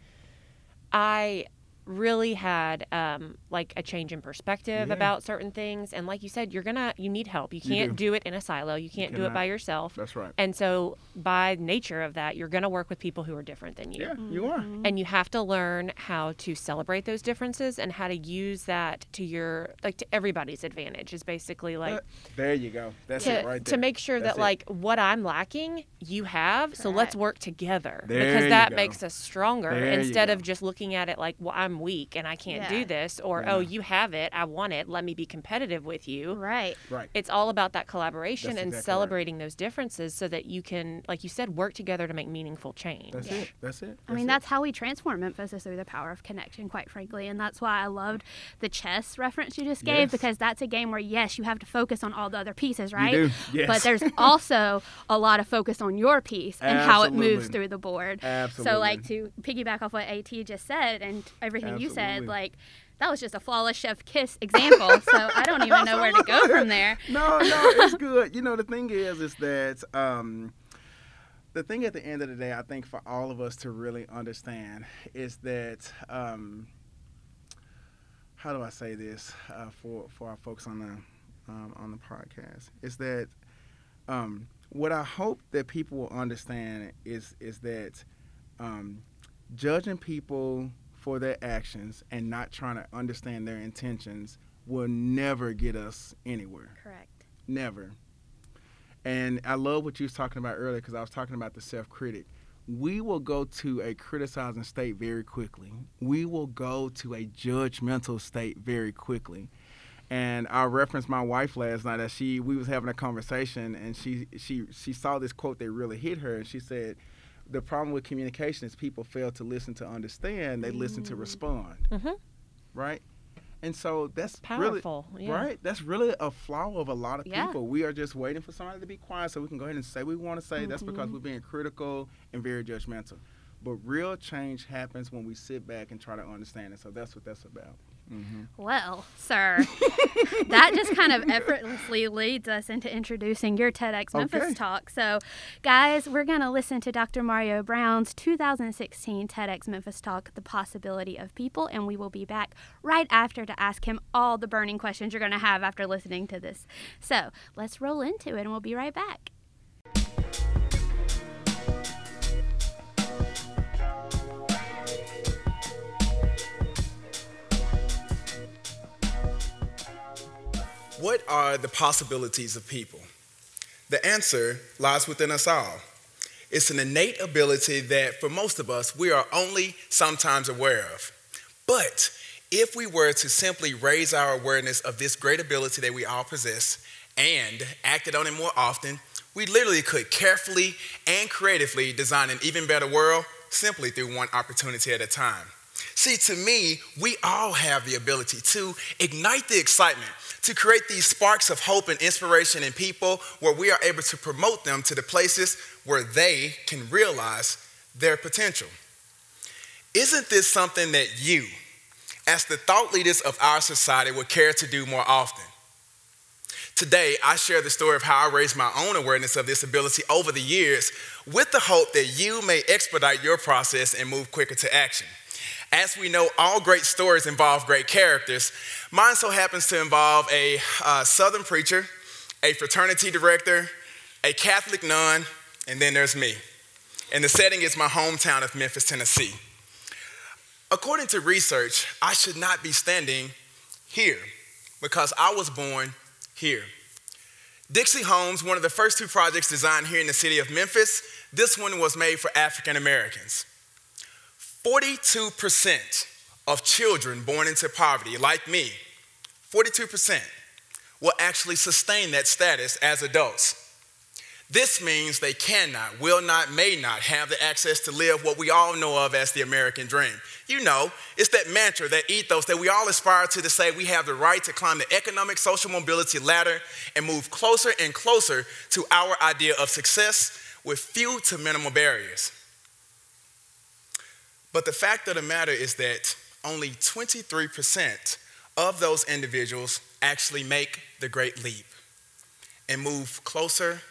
I really had um, like a change in perspective Yeah. about certain things. And like you said, you're gonna you need help. You You can't do. do. it in a silo. You can't do it by yourself. that's right. And so, by nature of that, you're going to work with people who are different than you. Yeah, you are. And you have to learn how to celebrate those differences and how to use that to your, like, to everybody's advantage, is basically like. Uh, there you go. That's to, it right there. to make sure That's that it. like what I'm lacking, you have. So let's work together There because you that go. makes us stronger There instead of just looking at it like, well, I'm I'm weak and I can't Yeah. do this, or oh, Yeah. oh, you have it, I want it, let me be competitive with you. Right. Right. It's all about that collaboration That's and exactly right. celebrating those differences so that you can, like you said, work together to make meaningful change. That's Yeah. it. That's it. I mean, it. that's how we transform Memphis is through the power of connection, quite frankly. And that's why I loved the chess reference you just gave Yes. because that's a game where, yes, you have to focus on all the other pieces, right? do, yes. But there's also a lot of focus on your piece and how it moves through the board. Absolutely. So, like, to piggyback off what AT just said and everything you said, like, that was just a flawless chef kiss example. so I don't even know where to go from there. no, no, it's good. You know, the thing is, is that um, the thing at the end of the day, I think for all of us to really understand is that um, how do I say this uh, for for our folks on the um, on the podcast is that um, what I hope that people will understand is is that um, judging people for their actions and not trying to understand their intentions will never get us anywhere. Correct. Never. And I love what you was talking about earlier because I was talking about the self-critic. We will go to a criticizing state very quickly. We will go to a judgmental state very quickly. And I referenced my wife last night as she we was having a conversation and she she she saw this quote that really hit her and she said the problem with communication is people fail to listen to understand, they listen to respond. Mhm. Right? And so that's Powerful, really yeah. right. That's really a flaw of a lot of Yeah. people. We are just waiting for somebody to be quiet so we can go ahead and say what we want to say. That's because Mm-hmm. we're being critical and very judgmental. But real change happens when we sit back and try to understand it. So that's what that's about. Hmm Well, sir, that just kind of effortlessly leads us into introducing your TEDx Memphis Okay. talk. So, guys, we're going to listen to Dr. Mario Brown's 2016 TEDx Memphis talk, The Possibility of People, and we will be back right after to ask him all the burning questions you're going to have after listening to this. So, let's roll into it, and we'll be right back. What are the possibilities of people? The answer lies within us all. It's an innate ability that, for most of us, we are only sometimes aware of. But if we were to simply raise our awareness of this great ability that we all possess and acted on it more often, we literally could carefully and creatively design an even better world simply through one opportunity at a time. See, to me, we all have the ability to ignite the excitement, to create these sparks of hope and inspiration in people where we are able to promote them to the places where they can realize their potential. Isn't this something that you, as the thought leaders of our society, would care to do more often? Today, I share the story of how I raised my own awareness of this ability over the years with the hope that you may expedite your process and move quicker to action. As we know, all great stories involve great characters. Mine so happens to involve a uh, Southern preacher, a fraternity director, a Catholic nun, and then there's me. And the setting is my hometown of Memphis, Tennessee. According to research, I should not be standing here because I was born here. Dixie Homes, one of the first two projects designed here in the city of Memphis, this one was made for African Americans. 42% of children born into poverty, like me, 42%, will actually sustain that status as adults. This means they cannot, will not, may not have the access to live what we all know of as the American dream. You know, it's that mantra, that ethos that we all aspire to to say we have the right to climb the economic social mobility ladder and move closer and closer to our idea of success with few to minimal barriers. But the fact of the matter is that only 23% of those individuals actually make the great leap and move closer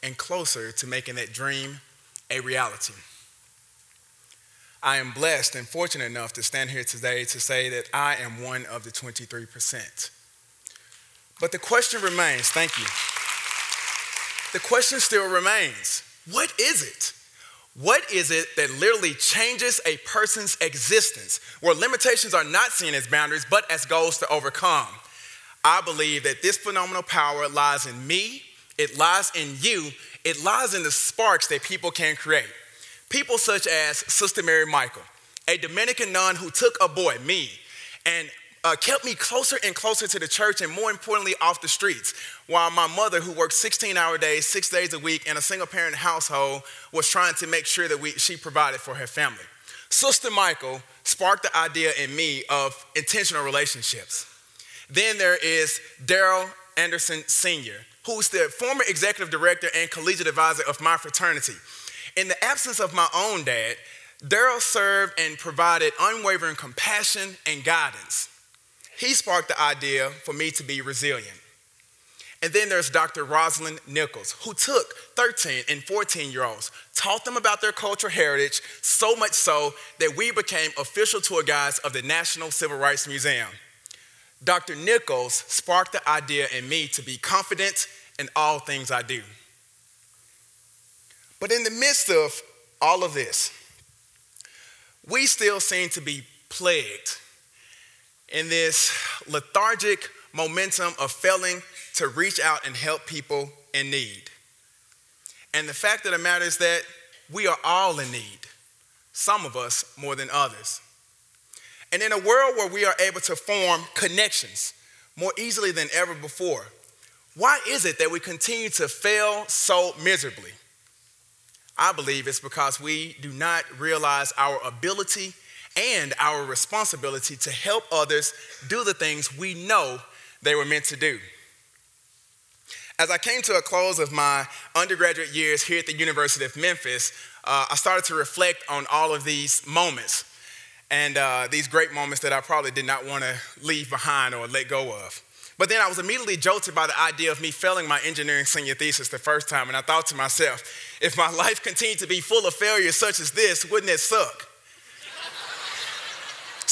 and closer to making that dream a reality. I am blessed and fortunate enough to stand here today to say that I am one of the 23%. But the question remains thank you. The question still remains what is it? What is it that literally changes a person's existence, where limitations are not seen as boundaries, but as goals to overcome? I believe that this phenomenal power lies in me, it lies in you, it lies in the sparks that people can create. People such as Sister Mary Michael, a Dominican nun who took a boy, me, uh, kept me closer and closer to the church and more importantly off the streets. While my mother who worked 16 hour days six days a week in a single parent household was trying to make sure that we, she provided for her family. Sister michael sparked the idea in me of intentional relationships. Then there is daryl anderson sr who's the former executive director and collegiate advisor of my fraternity. In the absence of my own dad daryl served and provided unwavering compassion and guidance he sparked the idea for me to be resilient. And then there's Dr. Rosalind Nichols, who took 13 and 14 year olds, taught them about their cultural heritage, so much so that we became official tour guides of the National Civil Rights Museum. Dr. Nichols sparked the idea in me to be confident in all things I do. But in the midst of all of this, we still seem to be plagued in this lethargic momentum of failing to reach out and help people in need. And the fact of the matter is that we are all in need, some of us more than others. And in a world where we are able to form connections more easily than ever before, why is it that we continue to fail so miserably? I believe it's because we do not realize our ability and our responsibility to help others do the things we know they were meant to do. As I came to a close of my undergraduate years here at the University of Memphis, uh, I started to reflect on all of these moments and uh, these great moments that I probably did not want to leave behind or let go of. But then I was immediately jolted by the idea of me failing my engineering senior thesis the first time, and I thought to myself, if my life continued to be full of failures such as this, wouldn't it suck?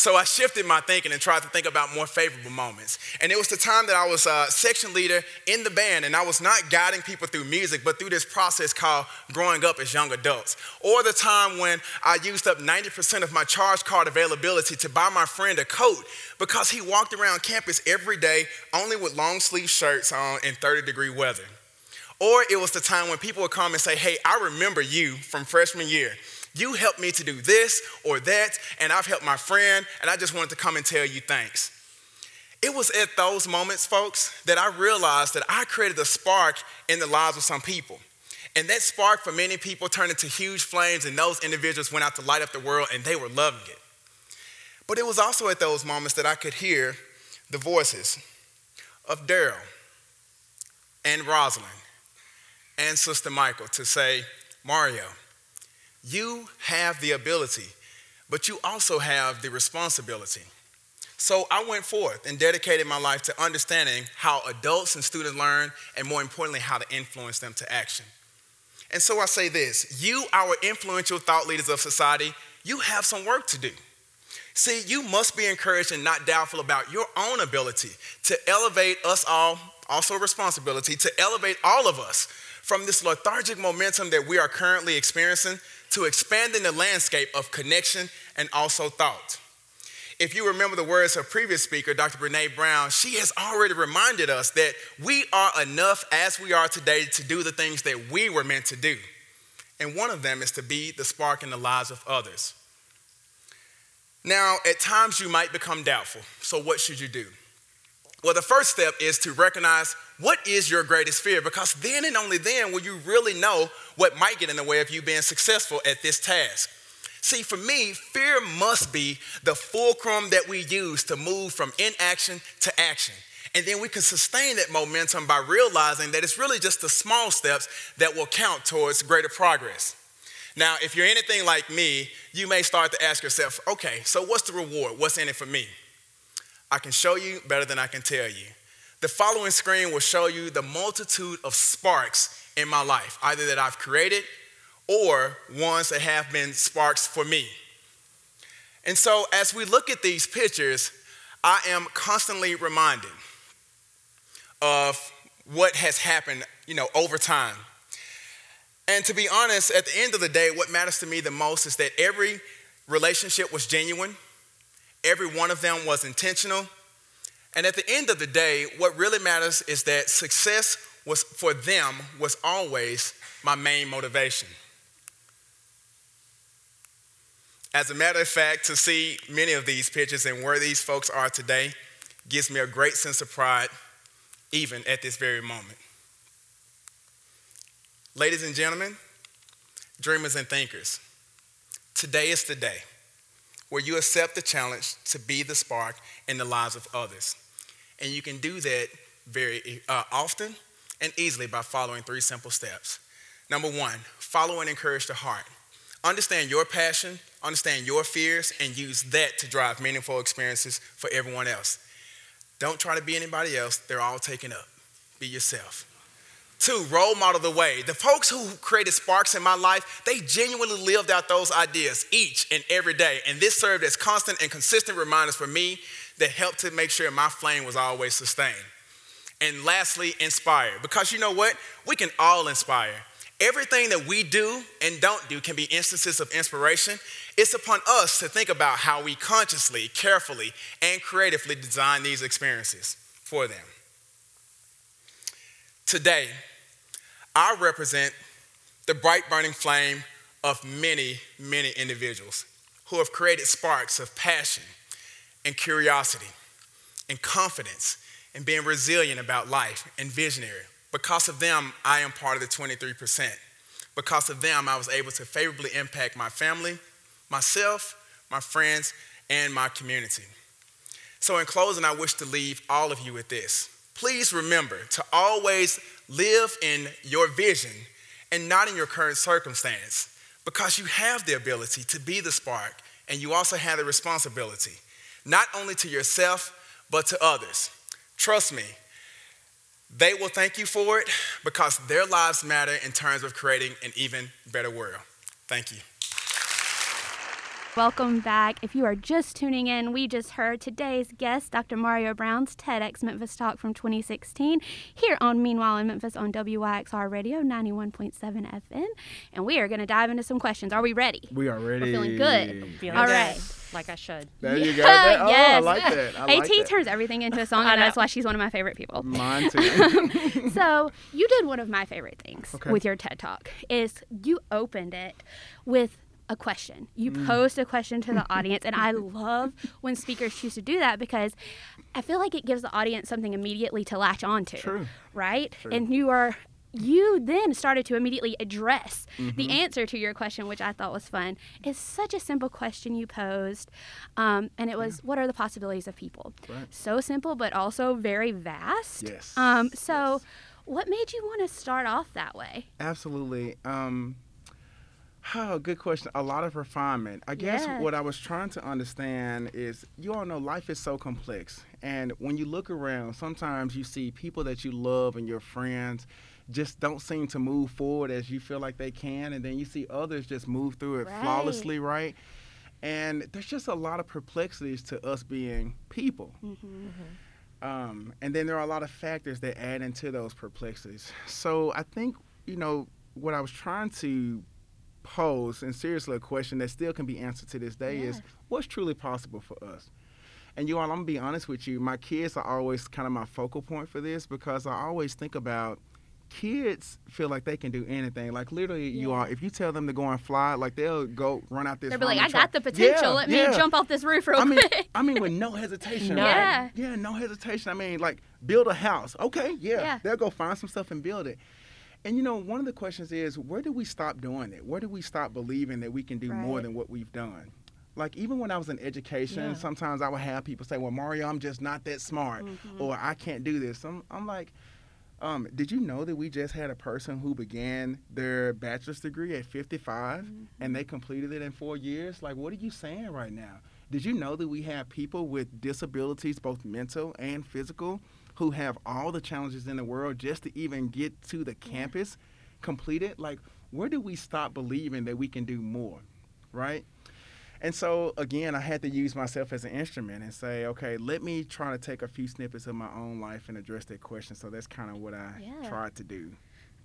So I shifted my thinking and tried to think about more favorable moments. And it was the time that I was a section leader in the band, and I was not guiding people through music, but through this process called growing up as young adults. Or the time when I used up 90% of my charge card availability to buy my friend a coat because he walked around campus every day only with long sleeve shirts on in 30 degree weather. Or it was the time when people would come and say, Hey, I remember you from freshman year. You helped me to do this or that, and I've helped my friend, and I just wanted to come and tell you thanks. It was at those moments, folks, that I realized that I created a spark in the lives of some people. And that spark for many people turned into huge flames, and those individuals went out to light up the world, and they were loving it. But it was also at those moments that I could hear the voices of Daryl and Rosalind and Sister Michael to say, Mario, you have the ability, but you also have the responsibility. So I went forth and dedicated my life to understanding how adults and students learn, and more importantly, how to influence them to action. And so I say this you, our influential thought leaders of society, you have some work to do. See, you must be encouraged and not doubtful about your own ability to elevate us all, also responsibility, to elevate all of us from this lethargic momentum that we are currently experiencing to expanding the landscape of connection and also thought. If you remember the words of previous speaker, Dr. Brene Brown, she has already reminded us that we are enough as we are today to do the things that we were meant to do. And one of them is to be the spark in the lives of others. Now, at times you might become doubtful. So, what should you do? Well, the first step is to recognize what is your greatest fear, because then and only then will you really know what might get in the way of you being successful at this task. See, for me, fear must be the fulcrum that we use to move from inaction to action. And then we can sustain that momentum by realizing that it's really just the small steps that will count towards greater progress. Now, if you're anything like me, you may start to ask yourself, okay, so what's the reward? What's in it for me? I can show you better than I can tell you. The following screen will show you the multitude of sparks in my life, either that I've created or ones that have been sparks for me. And so, as we look at these pictures, I am constantly reminded of what has happened, you know, over time. And to be honest, at the end of the day, what matters to me the most is that every relationship was genuine Every one of them was intentional. And at the end of the day, what really matters is that success was for them was always my main motivation. As a matter of fact, to see many of these pictures and where these folks are today gives me a great sense of pride, even at this very moment. Ladies and gentlemen, dreamers and thinkers, today is the day where you accept the challenge to be the spark in the lives of others. And you can do that very uh, often and easily by following three simple steps. Number one, follow and encourage the heart. Understand your passion, understand your fears, and use that to drive meaningful experiences for everyone else. Don't try to be anybody else, they're all taken up. Be yourself. Two, role model the way. The folks who created sparks in my life, they genuinely lived out those ideas each and every day. And this served as constant and consistent reminders for me that helped to make sure my flame was always sustained. And lastly, inspire. Because you know what? We can all inspire. Everything that we do and don't do can be instances of inspiration. It's upon us to think about how we consciously, carefully, and creatively design these experiences for them. Today, I represent the bright burning flame of many, many individuals who have created sparks of passion and curiosity and confidence and being resilient about life and visionary. Because of them, I am part of the 23%. Because of them, I was able to favorably impact my family, myself, my friends, and my community. So, in closing, I wish to leave all of you with this. Please remember to always live in your vision and not in your current circumstance because you have the ability to be the spark and you also have the responsibility, not only to yourself, but to others. Trust me, they will thank you for it because their lives matter in terms of creating an even better world. Thank you. Welcome back. If you are just tuning in, we just heard today's guest, Dr. Mario Brown's TEDx Memphis Talk from 2016, here on Meanwhile in Memphis on WYXR Radio 91.7 FM. And we are going to dive into some questions. Are we ready? We are ready. We're feeling good. Feeling All good, right. Like I should. There you go. Yeah, That- oh, I yes. like that. I like AT that. turns everything into a song, I and that's why she's one of my favorite people. Mine too. so you did one of my favorite things Okay. with your TED Talk is you opened it with a question. You Mm. posed a question to the audience, and I love when speakers choose to do that because I feel like it gives the audience something immediately to latch onto. True. Right? True. And you are you then started to immediately address Mm-hmm. the answer to your question, which I thought was fun. It's such a simple question you posed, um, and it was, "What are the possibilities of people?" Right. So simple, but also very vast. Yes, Um, so, yes. what made you want to start off that way? Absolutely. Um, oh, good question. A lot of refinement. I guess Yeah. what I was trying to understand is you all know life is so complex. And when you look around, sometimes you see people that you love and your friends just don't seem to move forward as you feel like they can. And then you see others just move through it Right. flawlessly, right? And there's just a lot of perplexities to us being people. Um, and then there are a lot of factors that add into those perplexities. So I think, you know, what I was trying to pose, and seriously, a question that still can be answered to this day is what's truly possible for us? And you all, I'm gonna be honest with you, my kids are always kind of my focal point for this because I always think about kids feel like they can do anything. Like literally, you Yeah. all, if you tell them to go and fly, like they'll go run out this. They'll be like, "I try- got the potential. Yeah, Let yeah. me jump off this roof real I mean, quick." I mean, with no hesitation. None. right? Yeah. Yeah, no hesitation. I mean, like, build a house. Okay, yeah. Yeah. They'll go find some stuff and build it. And you know, one of the questions is, where do we stop doing it? Where do we stop believing that we can do more than what we've done? Like even when I was in education, Yeah. sometimes I would have people say, "Well, Mario, I'm just not that smart," Mm-hmm. or "I can't do this." I'm, I'm like, um, "Did you know that we just had a person who began their bachelor's degree at 55 Mm-hmm. and they completed it in four years? Like, what are you saying right now? Did you know that we have people with disabilities, both mental and physical, who have all the challenges in the world just to even get to the campus completed? Like, where do we stop believing that we can do more, right? And so again, I had to use myself as an instrument and say, okay, let me try to take a few snippets of my own life and address that question. So that's kind of what I Yeah. tried to do.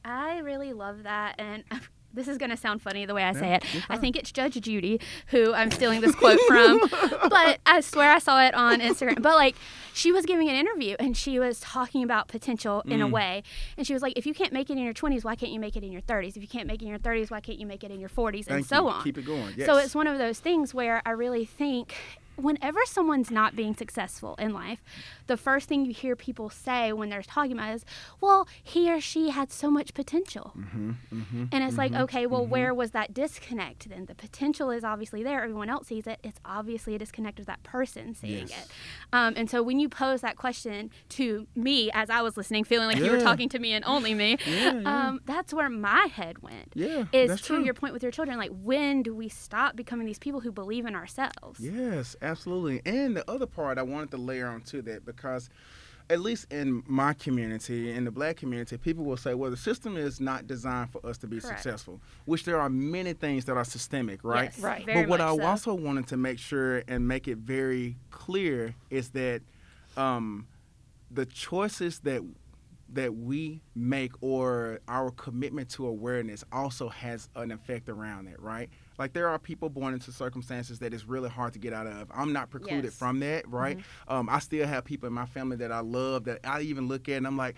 I really love that. And this is going to sound funny the way I say Yeah, it. I think it's Judge Judy who I'm stealing this quote from, but I swear I saw it on Instagram. But like, she was giving an interview and she was talking about potential in Mm. a way, and she was like, if you can't make it in your 20s, why can't you make it in your 30s? If you can't make it in your 30s, why can't you make it in your 40s, and Thank so you. on. Keep it going. Yes. So it's one of those things where I really think whenever someone's not being successful in life, the first thing you hear people say when they're talking about is, well, he or she had so much potential. Mm-hmm, mm-hmm, And it's like, mhm, okay, well, mhm. where was that disconnect then? The potential is obviously there. Everyone else sees it. It's obviously a disconnect with that person seeing Yes. it. Um, and so when you pose that question to me as I was listening, feeling like you were talking to me and only me, Yeah, yeah. Um, that's where my head went. Yeah, Is to true. your point with your children, like when do we stop becoming these people who believe in ourselves? Yes, absolutely. And the other part I wanted to layer onto that because at least in my community, in the black community, people will say, well, the system is not designed for us to be Correct. successful, which there are many things that are systemic, right? Yes, Right. very but what I so. also wanted to make sure and make it very clear is that um, the choices that that we make or our commitment to awareness also has an effect around it, right? Like there are people born into circumstances that it's really hard to get out of. I'm not precluded Yes. Mm-hmm. from that, right? Um, I still have people in my family that I love that I even look at and I'm like,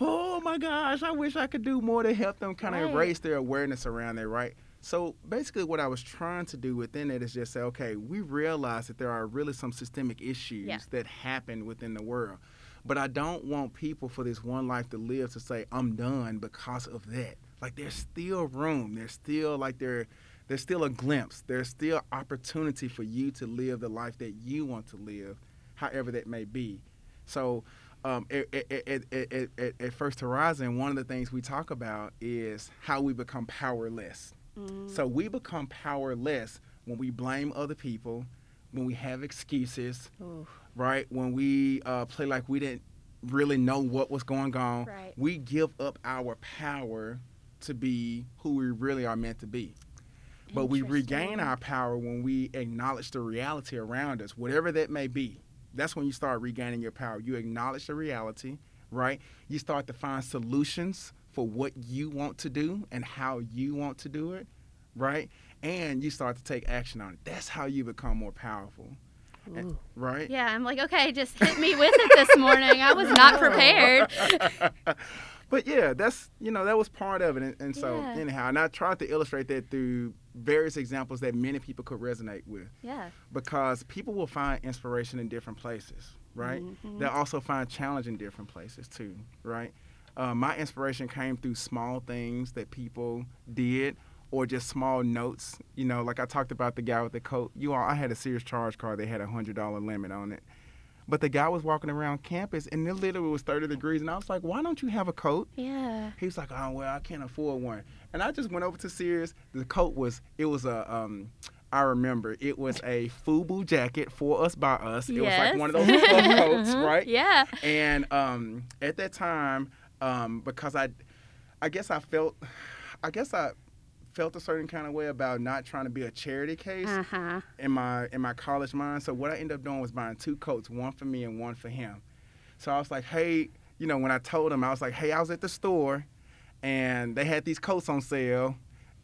oh my gosh, I wish I could do more to help them kind of Right. raise their awareness around it, right? So basically, what I was trying to do within it is just say, okay, we realize that there are really some systemic issues Yeah. that happen within the world. But I don't want people for this one life to live to say, I'm done because of that. Like there's still room. There's still like there there's still a glimpse. There's still opportunity for you to live the life that you want to live, however that may be. So um, at, at, at, at, First Horizon, one of the things we talk about is how we become powerless. So we become powerless when we blame other people, when we have excuses, Ooh. right? When we uh, play like we didn't really know what was going on. Right. We give up our power to be who we really are meant to be. But we regain our power when we acknowledge the reality around us, whatever that may be. That's when you start regaining your power. You acknowledge the reality, right? You start to find solutions for what you want to do and how you want to do it, right? And you start to take action on it. That's how you become more powerful, eh, And- right? Yeah, I'm like, okay, just hit me with it this morning. I was not prepared. but yeah, that's you know that was part of it, and, and so Yeah. anyhow, and I tried to illustrate that through various examples that many people could resonate with, Yeah. because people will find inspiration in different places, right? Mhm. They'll also find challenge in different places too, right? Uh, my inspiration came through small things that people did. Or just small notes, you know, like I talked about the guy with the coat. You all, I had a Sears charge card. They had a hundred dollar limit on it, but the guy was walking around campus, and it literally was thirty degrees, and I was like, "Why don't you have a coat?" Yeah. He was like, "Oh well, I can't afford one." And I just went over to Sears. The coat was it was a um, I remember it was a FUBU jacket for us by us. It was like one of those Yes. fluff coats, right? Yeah. And um, at that time, um, because I, I guess I felt, I guess I felt a certain kind of way about not trying to be a charity case Uh huh. in my in my college mind. So what I ended up doing was buying two coats, one for me and one for him. So I was like, hey, you know, when I told him, I was like, hey, I was at the store, and they had these coats on sale,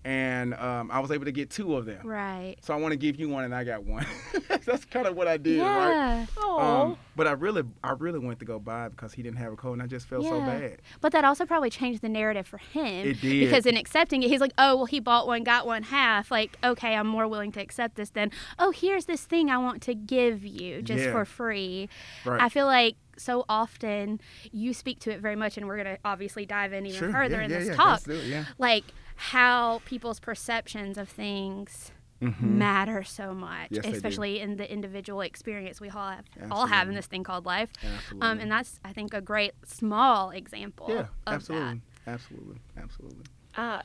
and um, I was able to get two of them. Right. So I want to give you one, and I got one. That's kind of what I did, right? yeah. Aw. Um, but I really, I really went to go buy it because he didn't have a coat, and I just felt so bad. But that also probably changed the narrative for him. It did. Because in accepting it, he's like, oh, well, he bought one, got one half. Like, okay, I'm more willing to accept this than, oh, here's this thing I want to give you just Yeah. for free. Right. I feel like so often you speak to it very much, and we're going to obviously dive in even Sure. further yeah, in yeah, this yeah. talk. It. Like, how people's perceptions of things Mhm. matter so much, Yes, especially in the individual experience we all have, all have in this thing called life. Absolutely. Um, and that's, I think, a great small example yeah, of absolutely, absolutely, absolutely. Uh,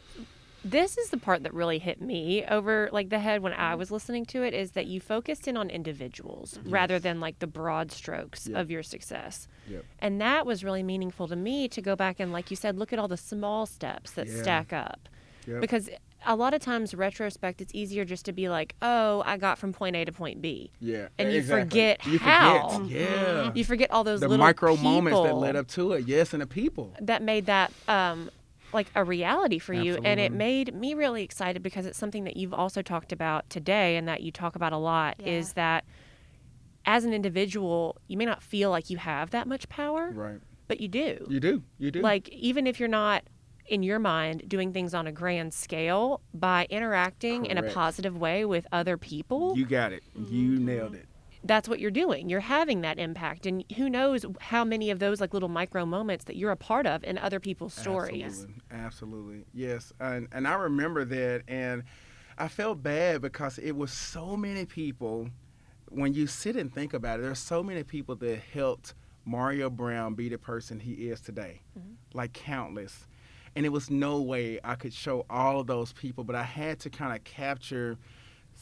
this is the part that really hit me over like the head when I was listening to it is that you focused in on individuals rather than like the broad strokes Yeah. of your success. Yep. And that was really meaningful to me to go back and like you said look at all the small steps that Yeah. stack up. Yep. Because a lot of times retrospect it's easier just to be like, "Oh, I got from point A to point B." Yeah, And you exactly. forget you how. Forget. Yeah, You forget all those the little micro moments that led up to it. Yes, and the people. that made that um, like a reality for you and it made me really excited because it's something that you've also talked about today and that you talk about a lot Yeah. is that as an individual you may not feel like you have that much power Right. but you do You do. You do. like even if you're not in your mind doing things on a grand scale by interacting in a positive way with other people you got it. You mm-hmm. nailed it. That's what you're doing you're having that impact and who knows how many of those like little micro moments that you're a part of in other people's stories Absolutely. Absolutely. Yes. And and I remember that and I felt bad because it was so many people when you sit and think about it, there's so many people that helped Mario Brown be the person he is today. Mm-hmm. Like countless. And it was no way I could show all of those people, but I had to kind of capture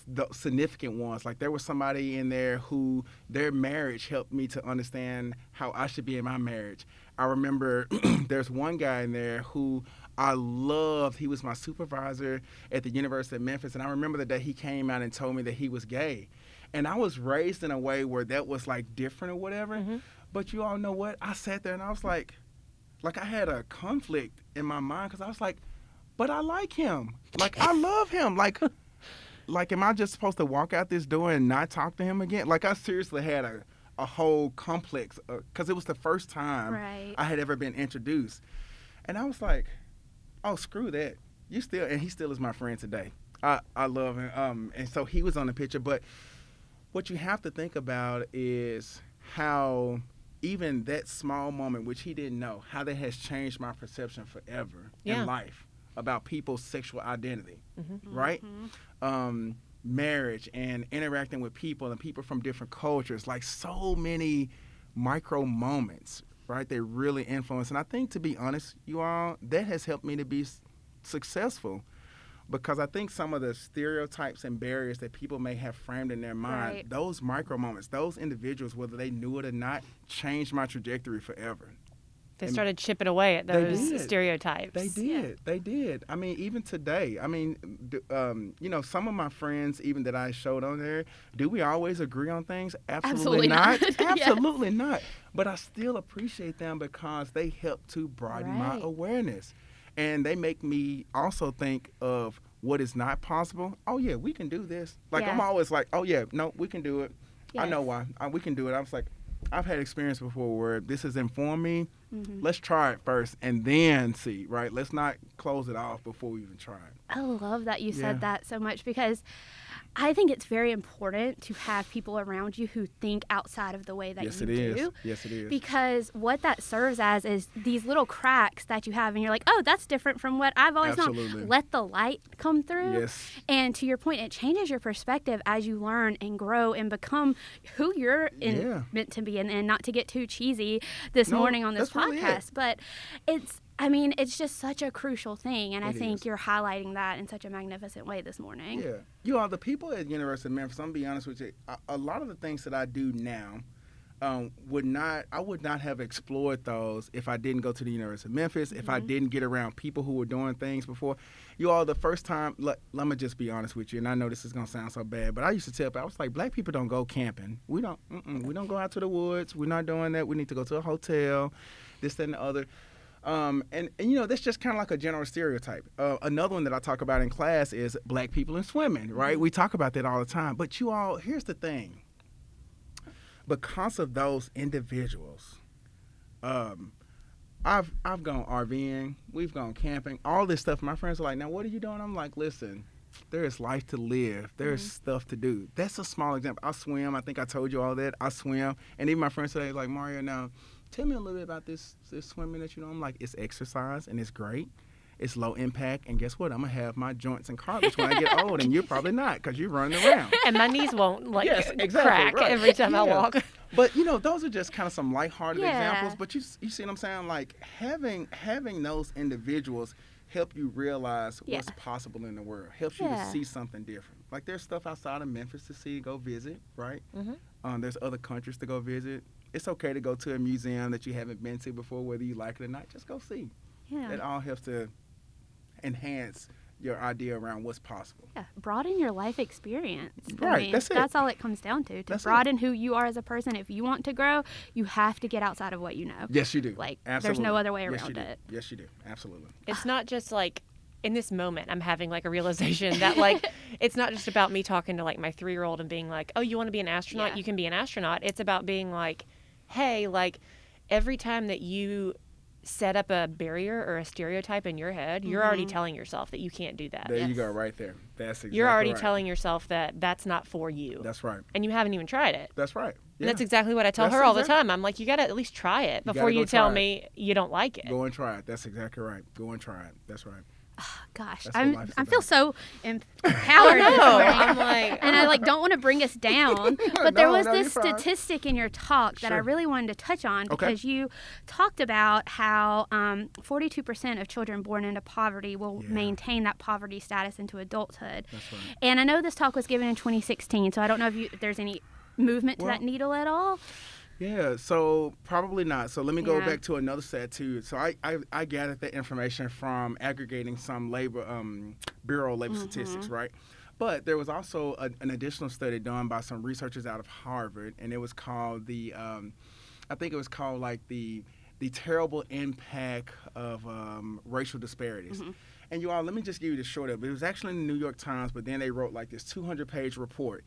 the significant ones. Like there was somebody in there who their marriage helped me to understand how I should be in my marriage. I remember there's one guy in there who I loved. He was my supervisor at the University of Memphis, and I remember the day he came out and told me that he was gay. And I was raised in a way where that was like different or whatever. Mm-hmm. But you all know what? I sat there and I was like, like I had a conflict in my mind because I was like, but I like him. Like I love him. Like, like am I just supposed to walk out this door and not talk to him again? Like I seriously had a, a whole complex because it was the first time Right. I had ever been introduced, and I was like, oh screw that. You still and he still is my friend today. I I love him. Um, and so he was on the picture, but what you have to think about is how even that small moment, which he didn't know, how that has changed my perception forever Yeah. in life about people's sexual identity, Mhm. right? Um, marriage and interacting with people and people from different cultures, like so many micro moments, right? They really influence. And I think, to be honest, you all, that has helped me to be s- successful because I think some of the stereotypes and barriers that people may have framed in their mind, Right. those micro moments, those individuals, whether they knew it or not, changed my trajectory forever. They And started chipping away at They those did. stereotypes They did. They did. I mean, even today. I mean, um, you know, some of my friends, even that I showed on there, do we always agree on things? Absolutely Absolutely, not. not. Yes. Absolutely not. But I still appreciate them because they help to broaden my awareness, and they make me also think of what is not possible. Oh yeah, we can do this. Like I'm always like, oh yeah, no, we can do it. I know why. Uh, we can do it. I was like, I've had experience before where this has informed me. Mm-hmm. Let's try it first and then see, right? Let's not close it off before we even try it. I love that you Yeah. said that so much because I think it's very important to have people around you who think outside of the way that yes, you it is. do. Yes, it is. Because what that serves as is these little cracks that you have, and you're like, oh, that's different from what I've always Absolutely. known. Let the light come through. yes. And to your point, it changes your perspective as you learn and grow and become who you're in, Yeah. meant to be. And, and not to get too cheesy this No, morning on this that's really it. podcast, but it's, I mean, it's just such a crucial thing. And I think is. you're highlighting that in such a magnificent way this morning. Yeah. You are the people at University of Memphis. I'm gonna be honest with you. A, a lot of the things that I do now um, would not. I would not have explored those if I didn't go to the University of Memphis. If I didn't get around people who were doing things before. You all the first time. Let, let me just be honest with you. And I know this is gonna sound so bad, but I used to tell people I was like, black people don't go camping. We don't. We don't go out to the woods. We're not doing that. We need to go to a hotel. This, that, and the other. Um, and, and you know that's just kind of like a general stereotype. Uh, another one that I talk about in class is black people in swimming. Right? We talk about that all the time. But you all, here's the thing. Because of those individuals, um, I've I've gone RVing, we've gone camping, all this stuff. My friends are like, "Now what are you doing?" I'm like, "Listen, there is life to live. There's stuff to do." That's a small example. I swim. I think I told you all that. I swim, and even my friends today like, "Mario, now tell me a little bit about this this swimming that you know." I'm like, "It's exercise and it's great." It's low impact, and guess what? I'm gonna have my joints and cartilage when I get old, and you're probably not because you're running around. and my knees won't like Yes, exactly, crack right. every time I walk But you know, those are just kind of some lighthearted Yeah. examples. But you you see what I'm saying? Like having having those individuals help you realize what's possible in the world. Helps you to see something different. Like there's stuff outside of Memphis to see, go visit, right? Mhm. Um, there's other countries to go visit. It's okay to go to a museum that you haven't been to before, whether you like it or not. Just go see. Yeah. It all helps to enhance your idea around what's possible. Yeah, broaden your life experience. I Right, mean, that's it. That's all it comes down to. To That's it. broaden who you are as a person. If you want to grow, you have to get outside of what you know. Yes, you do. Like, Absolutely. there's no other way yes, around you do. it. Yes, you do. Absolutely. It's not just like in this moment I'm having like a realization that like it's not just about me talking to like my 3-year-old and being like, "Oh, you want to be an astronaut? Yeah. You can be an astronaut." It's about being like, "Hey, like every time that you set up a barrier or a stereotype in your head, you're already mm-hmm. telling yourself that you can't do that. There you go, right there. That's exactly You're already right. telling yourself that that's not for you. That's right. and you haven't even tried it. That's right. And that's exactly what I tell That's her all the time. I'm like, you got to at least try it You before gotta you tell try it. me you don't like it. Go and try it. That's exactly right. Go and try it. That's right. Gosh, That's I'm I feel so empowered. I'm like, and I like don't want to bring us down, but there No, was no, this statistic in your talk that I really wanted to touch on Okay. because you talked about how um, 42% of children born into poverty will Yeah. maintain that poverty status into adulthood. Right. And I know this talk was given in 2016, so I don't know if, you, if there's any movement to Well- that needle at all. Yeah, so probably not. So let me go Yeah. back to another stat too. So I, I, I gathered that information from aggregating some labor um, bureau labor statistics, right? But there was also a, an additional study done by some researchers out of Harvard, and it was called the, um, I think it was called like the the terrible impact of um, racial disparities. And you all, let me just give you the short of it. It was actually in the New York Times, but then they wrote like this 200 page report.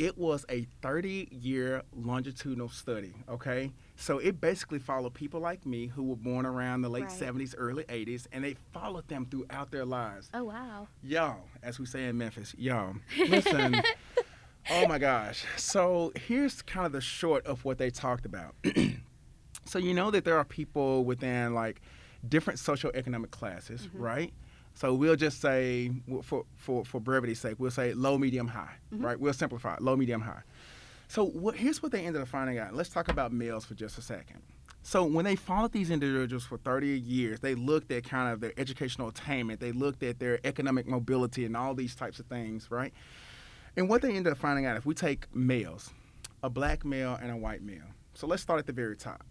It was a 30 year longitudinal study, okay? So it basically followed people like me who were born around the late Right. 70s, early 80s, and they followed them throughout their lives. Oh, wow. Y'all, as we say in Memphis, y'all, listen. oh my gosh. So here's kind of the short of what they talked about. so you know that there are people within like different socioeconomic classes, mm-hmm. right? So we'll just say, for, for, for brevity's sake, we'll say low, medium, high, mm-hmm. right? We'll simplify it, low, medium, high. So what, here's what they ended up finding out. Let's talk about males for just a second. So when they followed these individuals for 30 years, they looked at kind of their educational attainment, they looked at their economic mobility and all these types of things, right? And what they ended up finding out, if we take males, a black male and a white male. So let's start at the very top.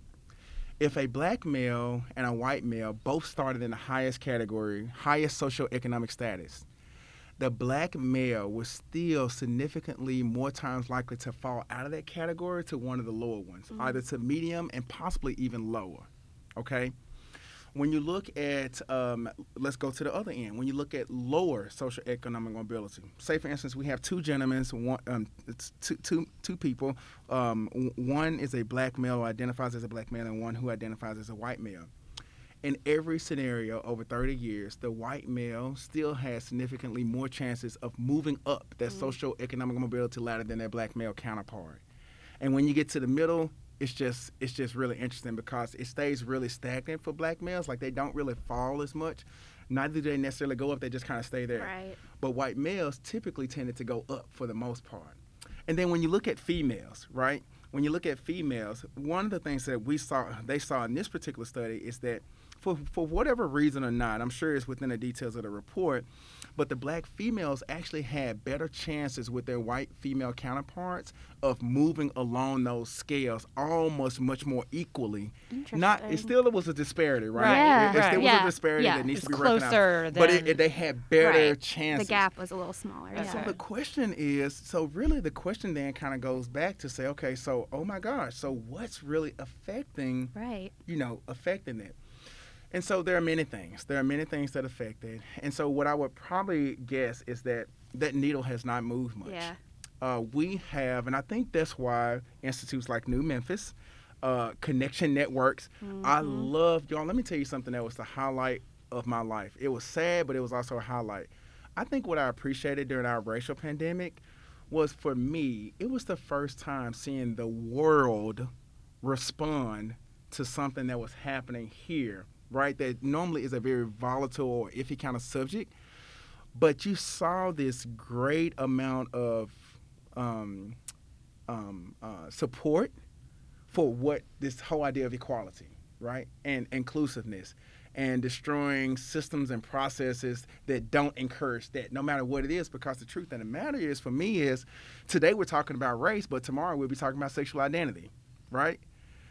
If a black male and a white male both started in the highest category, highest socioeconomic status, the black male was still significantly more times likely to fall out of that category to one of the lower ones, mm-hmm. either to medium and possibly even lower. Okay? When you look at, um, let's go to the other end. When you look at lower social economic mobility, say for instance, we have two gentlemen, one, um, it's two, two, two people. Um, one is a black male who identifies as a black male, and one who identifies as a white male in every scenario over 30 years, the white male still has significantly more chances of moving up that social economic mobility ladder than their black male counterpart. And when you get to the middle, it's just it's just really interesting because it stays really stagnant for black males. Like they don't really fall as much. Neither do they necessarily go up. They just kind of stay there. Right. But white males typically tended to go up for the most part. And then when you look at females, right? When you look at females, one of the things that we saw, they saw in this particular study is that for, for whatever reason or not, I'm sure it's within the details of the report, but the black females actually had better chances with their white female counterparts of moving along those scales almost much more equally. Not, it still was a disparity, right? Right, Yeah, It, it still right. was Yeah, a disparity yeah. that needs It's to be recognized. closer but it, it- they had better Right. chances. The gap was a little smaller. Yeah. So the question is, so really the question then kind of goes back to say, okay, so oh my gosh, so what's really affecting, Right. you know, affecting it? And so there are many things. There are many things that affect it. And so what I would probably guess is that that needle has not moved much. Yeah. Uh, we have, and I think that's why institutes like New Memphis, uh, Connection Networks, I love y'all. Let me tell you something that was the highlight of my life. It was sad, but it was also a highlight. I think what I appreciated during our racial pandemic was for me, it was the first time seeing the world respond to something that was happening here, right? That normally is a very volatile or iffy kind of subject. But you saw this great amount of um, um, uh, support for what this whole idea of equality, right, and inclusiveness, and destroying systems and processes that don't encourage that, no matter what it is. Because the truth of the matter is, for me, is today we're talking about race, but tomorrow we'll be talking about sexual identity, right?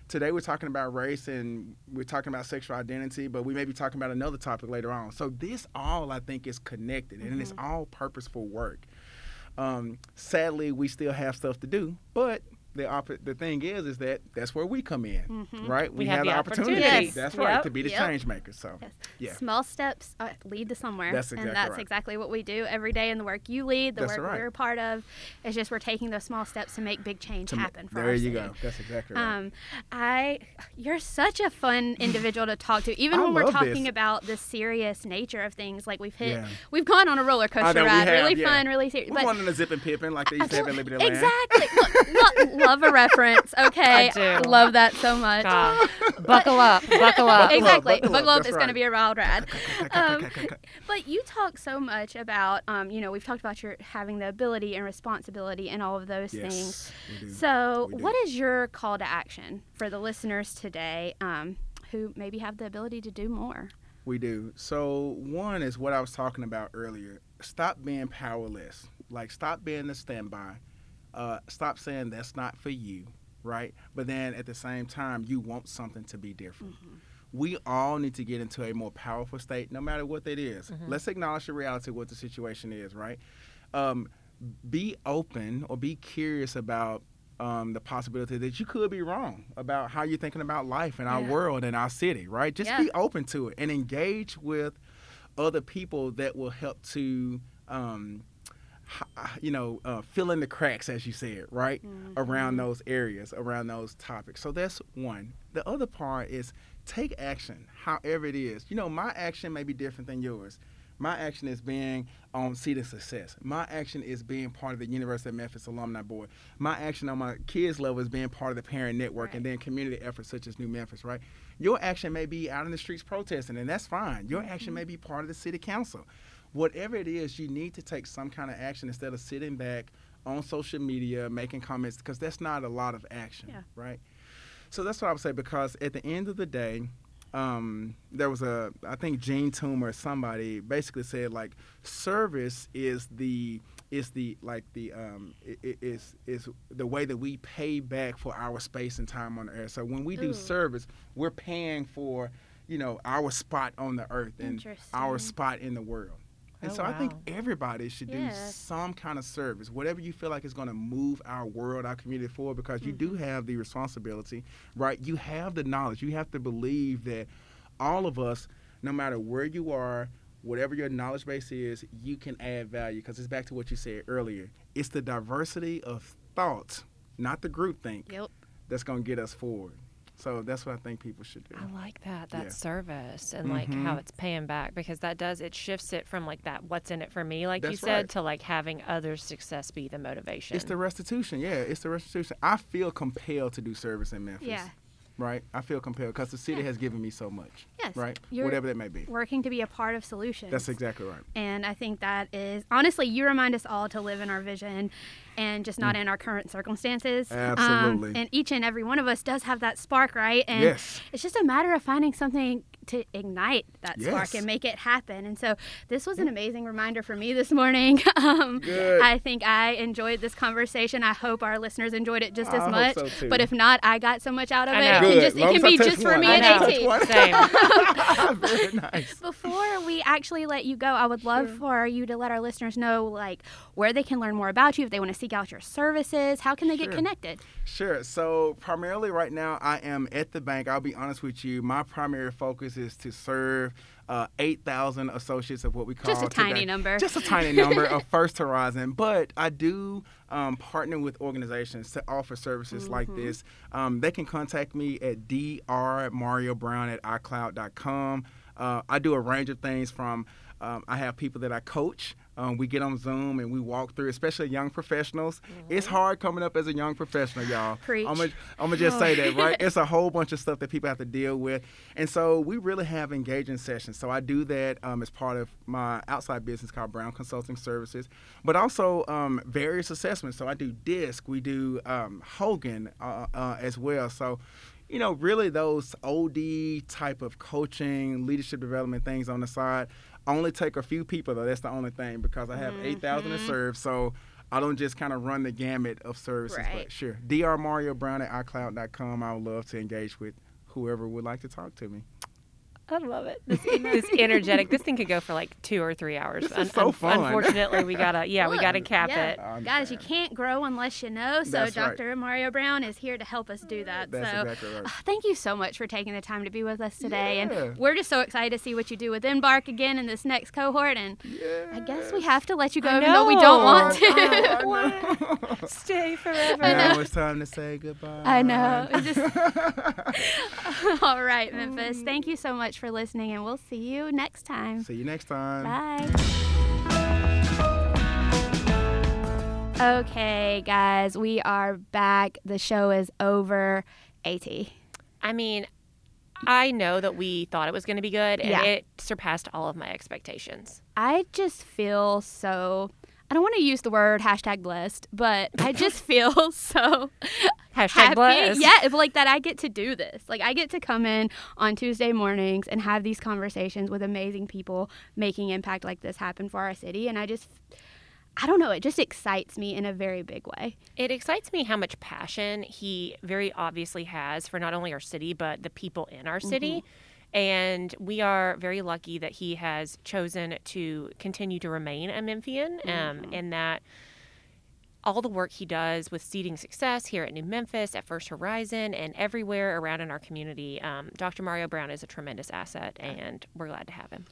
Today we're talking about race and we're talking about sexual identity, but we may be talking about another topic later on. So this all I think is connected and it's all purposeful work. Um, sadly, we still have stuff to do, but the op- the thing is, is that that's where we come in, right? We have the opportunity. Yes. That's right Yep. to be the Yep. change maker. So Yes. yeah, Small steps uh, lead to somewhere. That's exactly and that's right. exactly what we do every day in the work you lead, the That's work right. we're a part of. It's just we're taking those small steps to make big change To ma- happen for there you city. go. That's exactly right. Um, I, you're such a fun individual to talk to. Even I when we're talking this. about the serious nature of things, like we've hit, Yeah. we've gone on a roller coaster ride, have, really yeah. fun, really serious. We're But going on a Zippin Pippin like they used to have at Liberty Land. exactly, love a reference. Okay, I do. love that so much. God. buckle up, buckle up. exactly. buckle up, Buckle up. that's It's going to be a wild ride. Um, but you talk so much about, um, you know, we've talked about your having the ability and responsibility and all of those things. Yes, we do. So, what is your call to action for the listeners today um, who maybe have the ability to do more? We do. So one is what I was talking about earlier. Stop being powerless. Like stop being the standby. Uh, stop saying that's not for you, right? But then at the same time, you want something to be different. We all need to get into a more powerful state, no matter what that is. Let's acknowledge the reality of what the situation is, right? Um, be open or be curious about um, the possibility that you could be wrong about how you're thinking about life and our Yeah. world and our city, right? Just Yeah. be open to it and engage with other people that will help to, um, you know, uh, fill in the cracks, as you said, right? Around those areas, around those topics. So that's one. The other part is take action, however it is. You know, my action may be different than yours. My action is being on Seeding Success. My action is being part of the University of Memphis Alumni Board. My action on my kids' level is being part of the parent network and then community efforts such as New Memphis, right? Your action may be out in the streets protesting, and that's fine. Your action may be part of the city council. Whatever it is, you need to take some kind of action instead of sitting back on social media making comments because that's not a lot of action, Yeah. right? So that's what I would say because at the end of the day, um, there was a I think Jean Toomer or somebody basically said like service is the is the like the um is is the way that we pay back for our space and time on the earth. So when we do Ooh. service, we're paying for you know our spot on the earth and our spot in the world. And Oh, so I think everybody should do Yes. some kind of service, whatever you feel like is going to move our world, our community forward, because you Mm-hmm. do have the responsibility, right? You have the knowledge. You have to believe that all of us, no matter where you are, whatever your knowledge base is, you can add value. Because it's back to what you said earlier. It's the diversity of thought, not the group think, Yep. that's going to get us forward. So that's what I think people should do. I like that that Yeah. service and like how Mhm. it's paying back because that does it shifts it from like that what's in it for me like you said right. to like having others' success be the motivation. It's the restitution. Yeah, it's the restitution. I feel compelled to do service in Memphis. Yeah. Right? I feel compelled because the city Yeah. has given me so much. Yes. Right? You're Whatever that may be. Working to be a part of solutions. That's exactly right. And I think that is honestly, you remind us all to live in our vision and just not in our current circumstances. Um, Mm. Absolutely. and each and every one of us does have that spark, right? And Yes. it's just a matter of finding something to ignite that spark Yes. and make it happen. And so this was an amazing reminder for me this morning. um, Good. I think I enjoyed this conversation. I hope our listeners enjoyed it just I as hope much. so, too. But if not, I got so much out of it. It can Good. just it can be touch just for me I and know. AT. Same. Very nice. Before we actually let you go, I would love for you to let our listeners know like where they can learn more about you if they want to seek out your services. How can they get connected? Sure. So primarily right now, I am at the bank. I'll be honest with you. My primary focus is to serve uh, 8,000 associates of what we call Just a tiny today- number. Just a tiny number of First Horizon. But I do um, partner with organizations to offer services like Mm-hmm. this. Um, they can contact me at drmariobrown at icloud.com. Uh, I do a range of things from um, I have people that I coach. Um, we get on Zoom and we walk through, especially young professionals. It's hard coming up as a young professional, y'all. Preach. I'm gonna just say that, right? It's a whole bunch of stuff that people have to deal with, and so we really have engaging sessions. So I do that um, as part of my outside business called Brown Consulting Services, but also um, various assessments. So I do DISC, we do um, Hogan uh, uh, as well. So you know, really those OD type of coaching, leadership development things on the side. I only take a few people though. That's the only thing because I have mm-hmm. eight thousand to serve. So I don't just kind of run the gamut of services. Right. But sure, Dr Mario Brown at iCloud.com. I would love to engage with whoever would like to talk to me. I love it. This, this energetic. This thing could go for like two or three hours. This is so fun. Unfortunately, we gotta. Yeah, we gotta cap yeah. it. I Guys, you can't grow unless you know. So That's right. Dr. Mario Brown is here to help us do that. That's so exactly right. ah, thank you so much for taking the time to be with us today. Yeah. And we're just so excited to see what you do with Embark again in this next cohort. And I guess we have to let you go, I even though we don't want to. I know. Stay forever. now it's time to say goodbye. I know. Just- All right, Memphis. Thank you so much for listening, and we'll see you next time. See you next time. Bye. Okay, guys, we are back. The show is over. AT. I mean, I know that we thought it was going to be good, and Yeah. it surpassed all of my expectations. I just feel so. I don't want to use the word hashtag blessed, but I just feel so Hashtag happy. blessed. Yeah, like that I get to do this. Like I get to come in on Tuesday mornings and have these conversations with amazing people making impact like this happen for our city. And I just, I don't know, it just excites me in a very big way. It excites me how much passion he very obviously has for not only our city, but the people in our city. Mm-hmm. And we are very lucky that he has chosen to continue to remain a Memphian um, and that all the work he does with seeding success here at New Memphis, at First Horizon, and everywhere around in our community, um, Dr. Mario Brown is a tremendous asset, and we're glad to have him.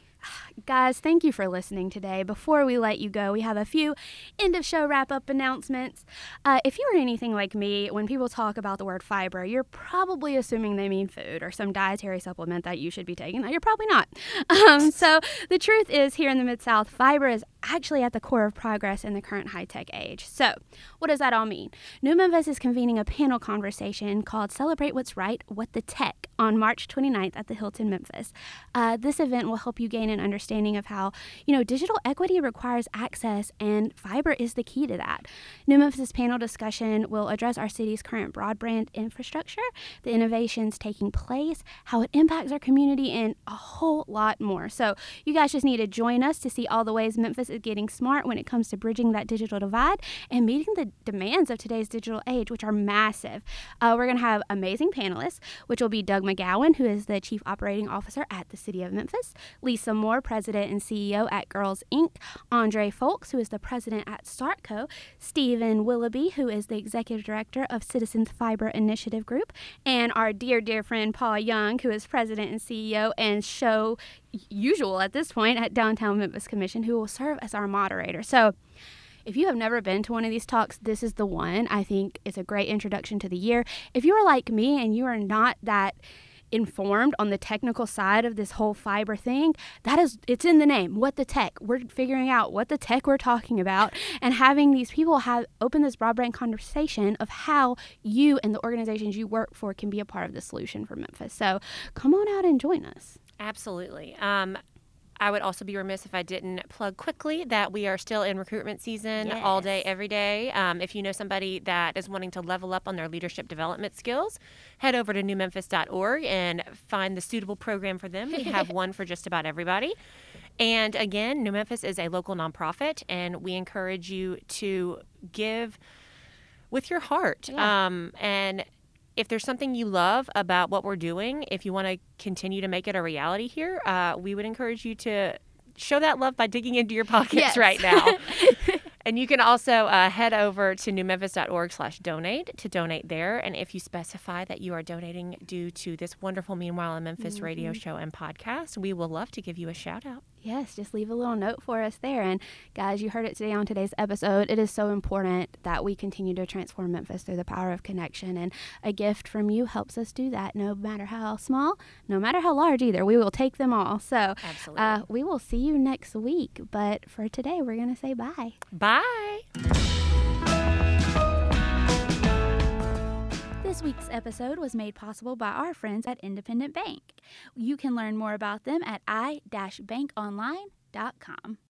Guys, thank you for listening today. Before we let you go, we have a few end of show wrap up announcements. Uh, if you are anything like me, when people talk about the word fiber, you're probably assuming they mean food or some dietary supplement that you should be taking that you're probably not. Um, so, the truth is, here in the Mid South, fiber is actually at the core of progress in the current high tech age. So, what does that all mean? New Memphis is convening a panel conversation called Celebrate What's Right, What the Tech on March 29th at the Hilton Memphis. Uh, this event will help you gain an understanding of how, you know, digital equity requires access and fiber is the key to that. New Memphis panel discussion will address our city's current broadband infrastructure, the innovations taking place, how it impacts our community, and a whole lot more. So, you guys just need to join us to see all the ways Memphis is getting smart when it comes to bridging that digital divide and meeting the demands of today's digital age, which are massive. Uh, we're going to have amazing panelists, which will be Doug McGowen, who is the Chief Operating Officer at the City of Memphis, Lisa Moore, President and CEO at Girls Inc., Andre Fowlkes, who is the President at Startco, Stephen Willoughby, who is the Executive Director of Citizens Fiber Initiative Group, and our dear, dear friend Paul Young, who is President and CEO and show usual at this point at Downtown Memphis Commission, who will serve as our moderator. So, if you have never been to one of these talks, this is the one. I think it's a great introduction to the year. If you are like me and you are not that informed on the technical side of this whole fiber thing, that is it's in the name. What the tech. We're figuring out what the tech we're talking about and having these people have open this broadband conversation of how you and the organizations you work for can be a part of the solution for Memphis. So come on out and join us. Absolutely. Um, I would also be remiss if I didn't plug quickly that we are still in recruitment season all day, every day. Um, if you know somebody that is wanting to level up on their leadership development skills, head over to newmemphis.org and find the suitable program for them. We have one for just about everybody. And again, New Memphis is a local nonprofit, and we encourage you to give with your heart. Yeah. Um, and if there's something you love about what we're doing, if you want to continue to make it a reality here, uh, we would encourage you to show that love by digging into your pockets Yes. right now. and you can also uh, head over to newmemphis.org slash donate to donate there. And if you specify that you are donating due to this wonderful Meanwhile in Memphis radio Mm-hmm. show and podcast, we will love to give you a shout out. Yes, just leave a little note for us there. And guys, you heard it today on today's episode. It is so important that we continue to transform Memphis through the power of connection. And a gift from you helps us do that, no matter how small, no matter how large either. We will take them all. So Absolutely. uh, we will see you next week. But for today, we're going to say bye. Bye. This week's episode was made possible by our friends at Independent Bank. You can learn more about them at i-bankonline.com.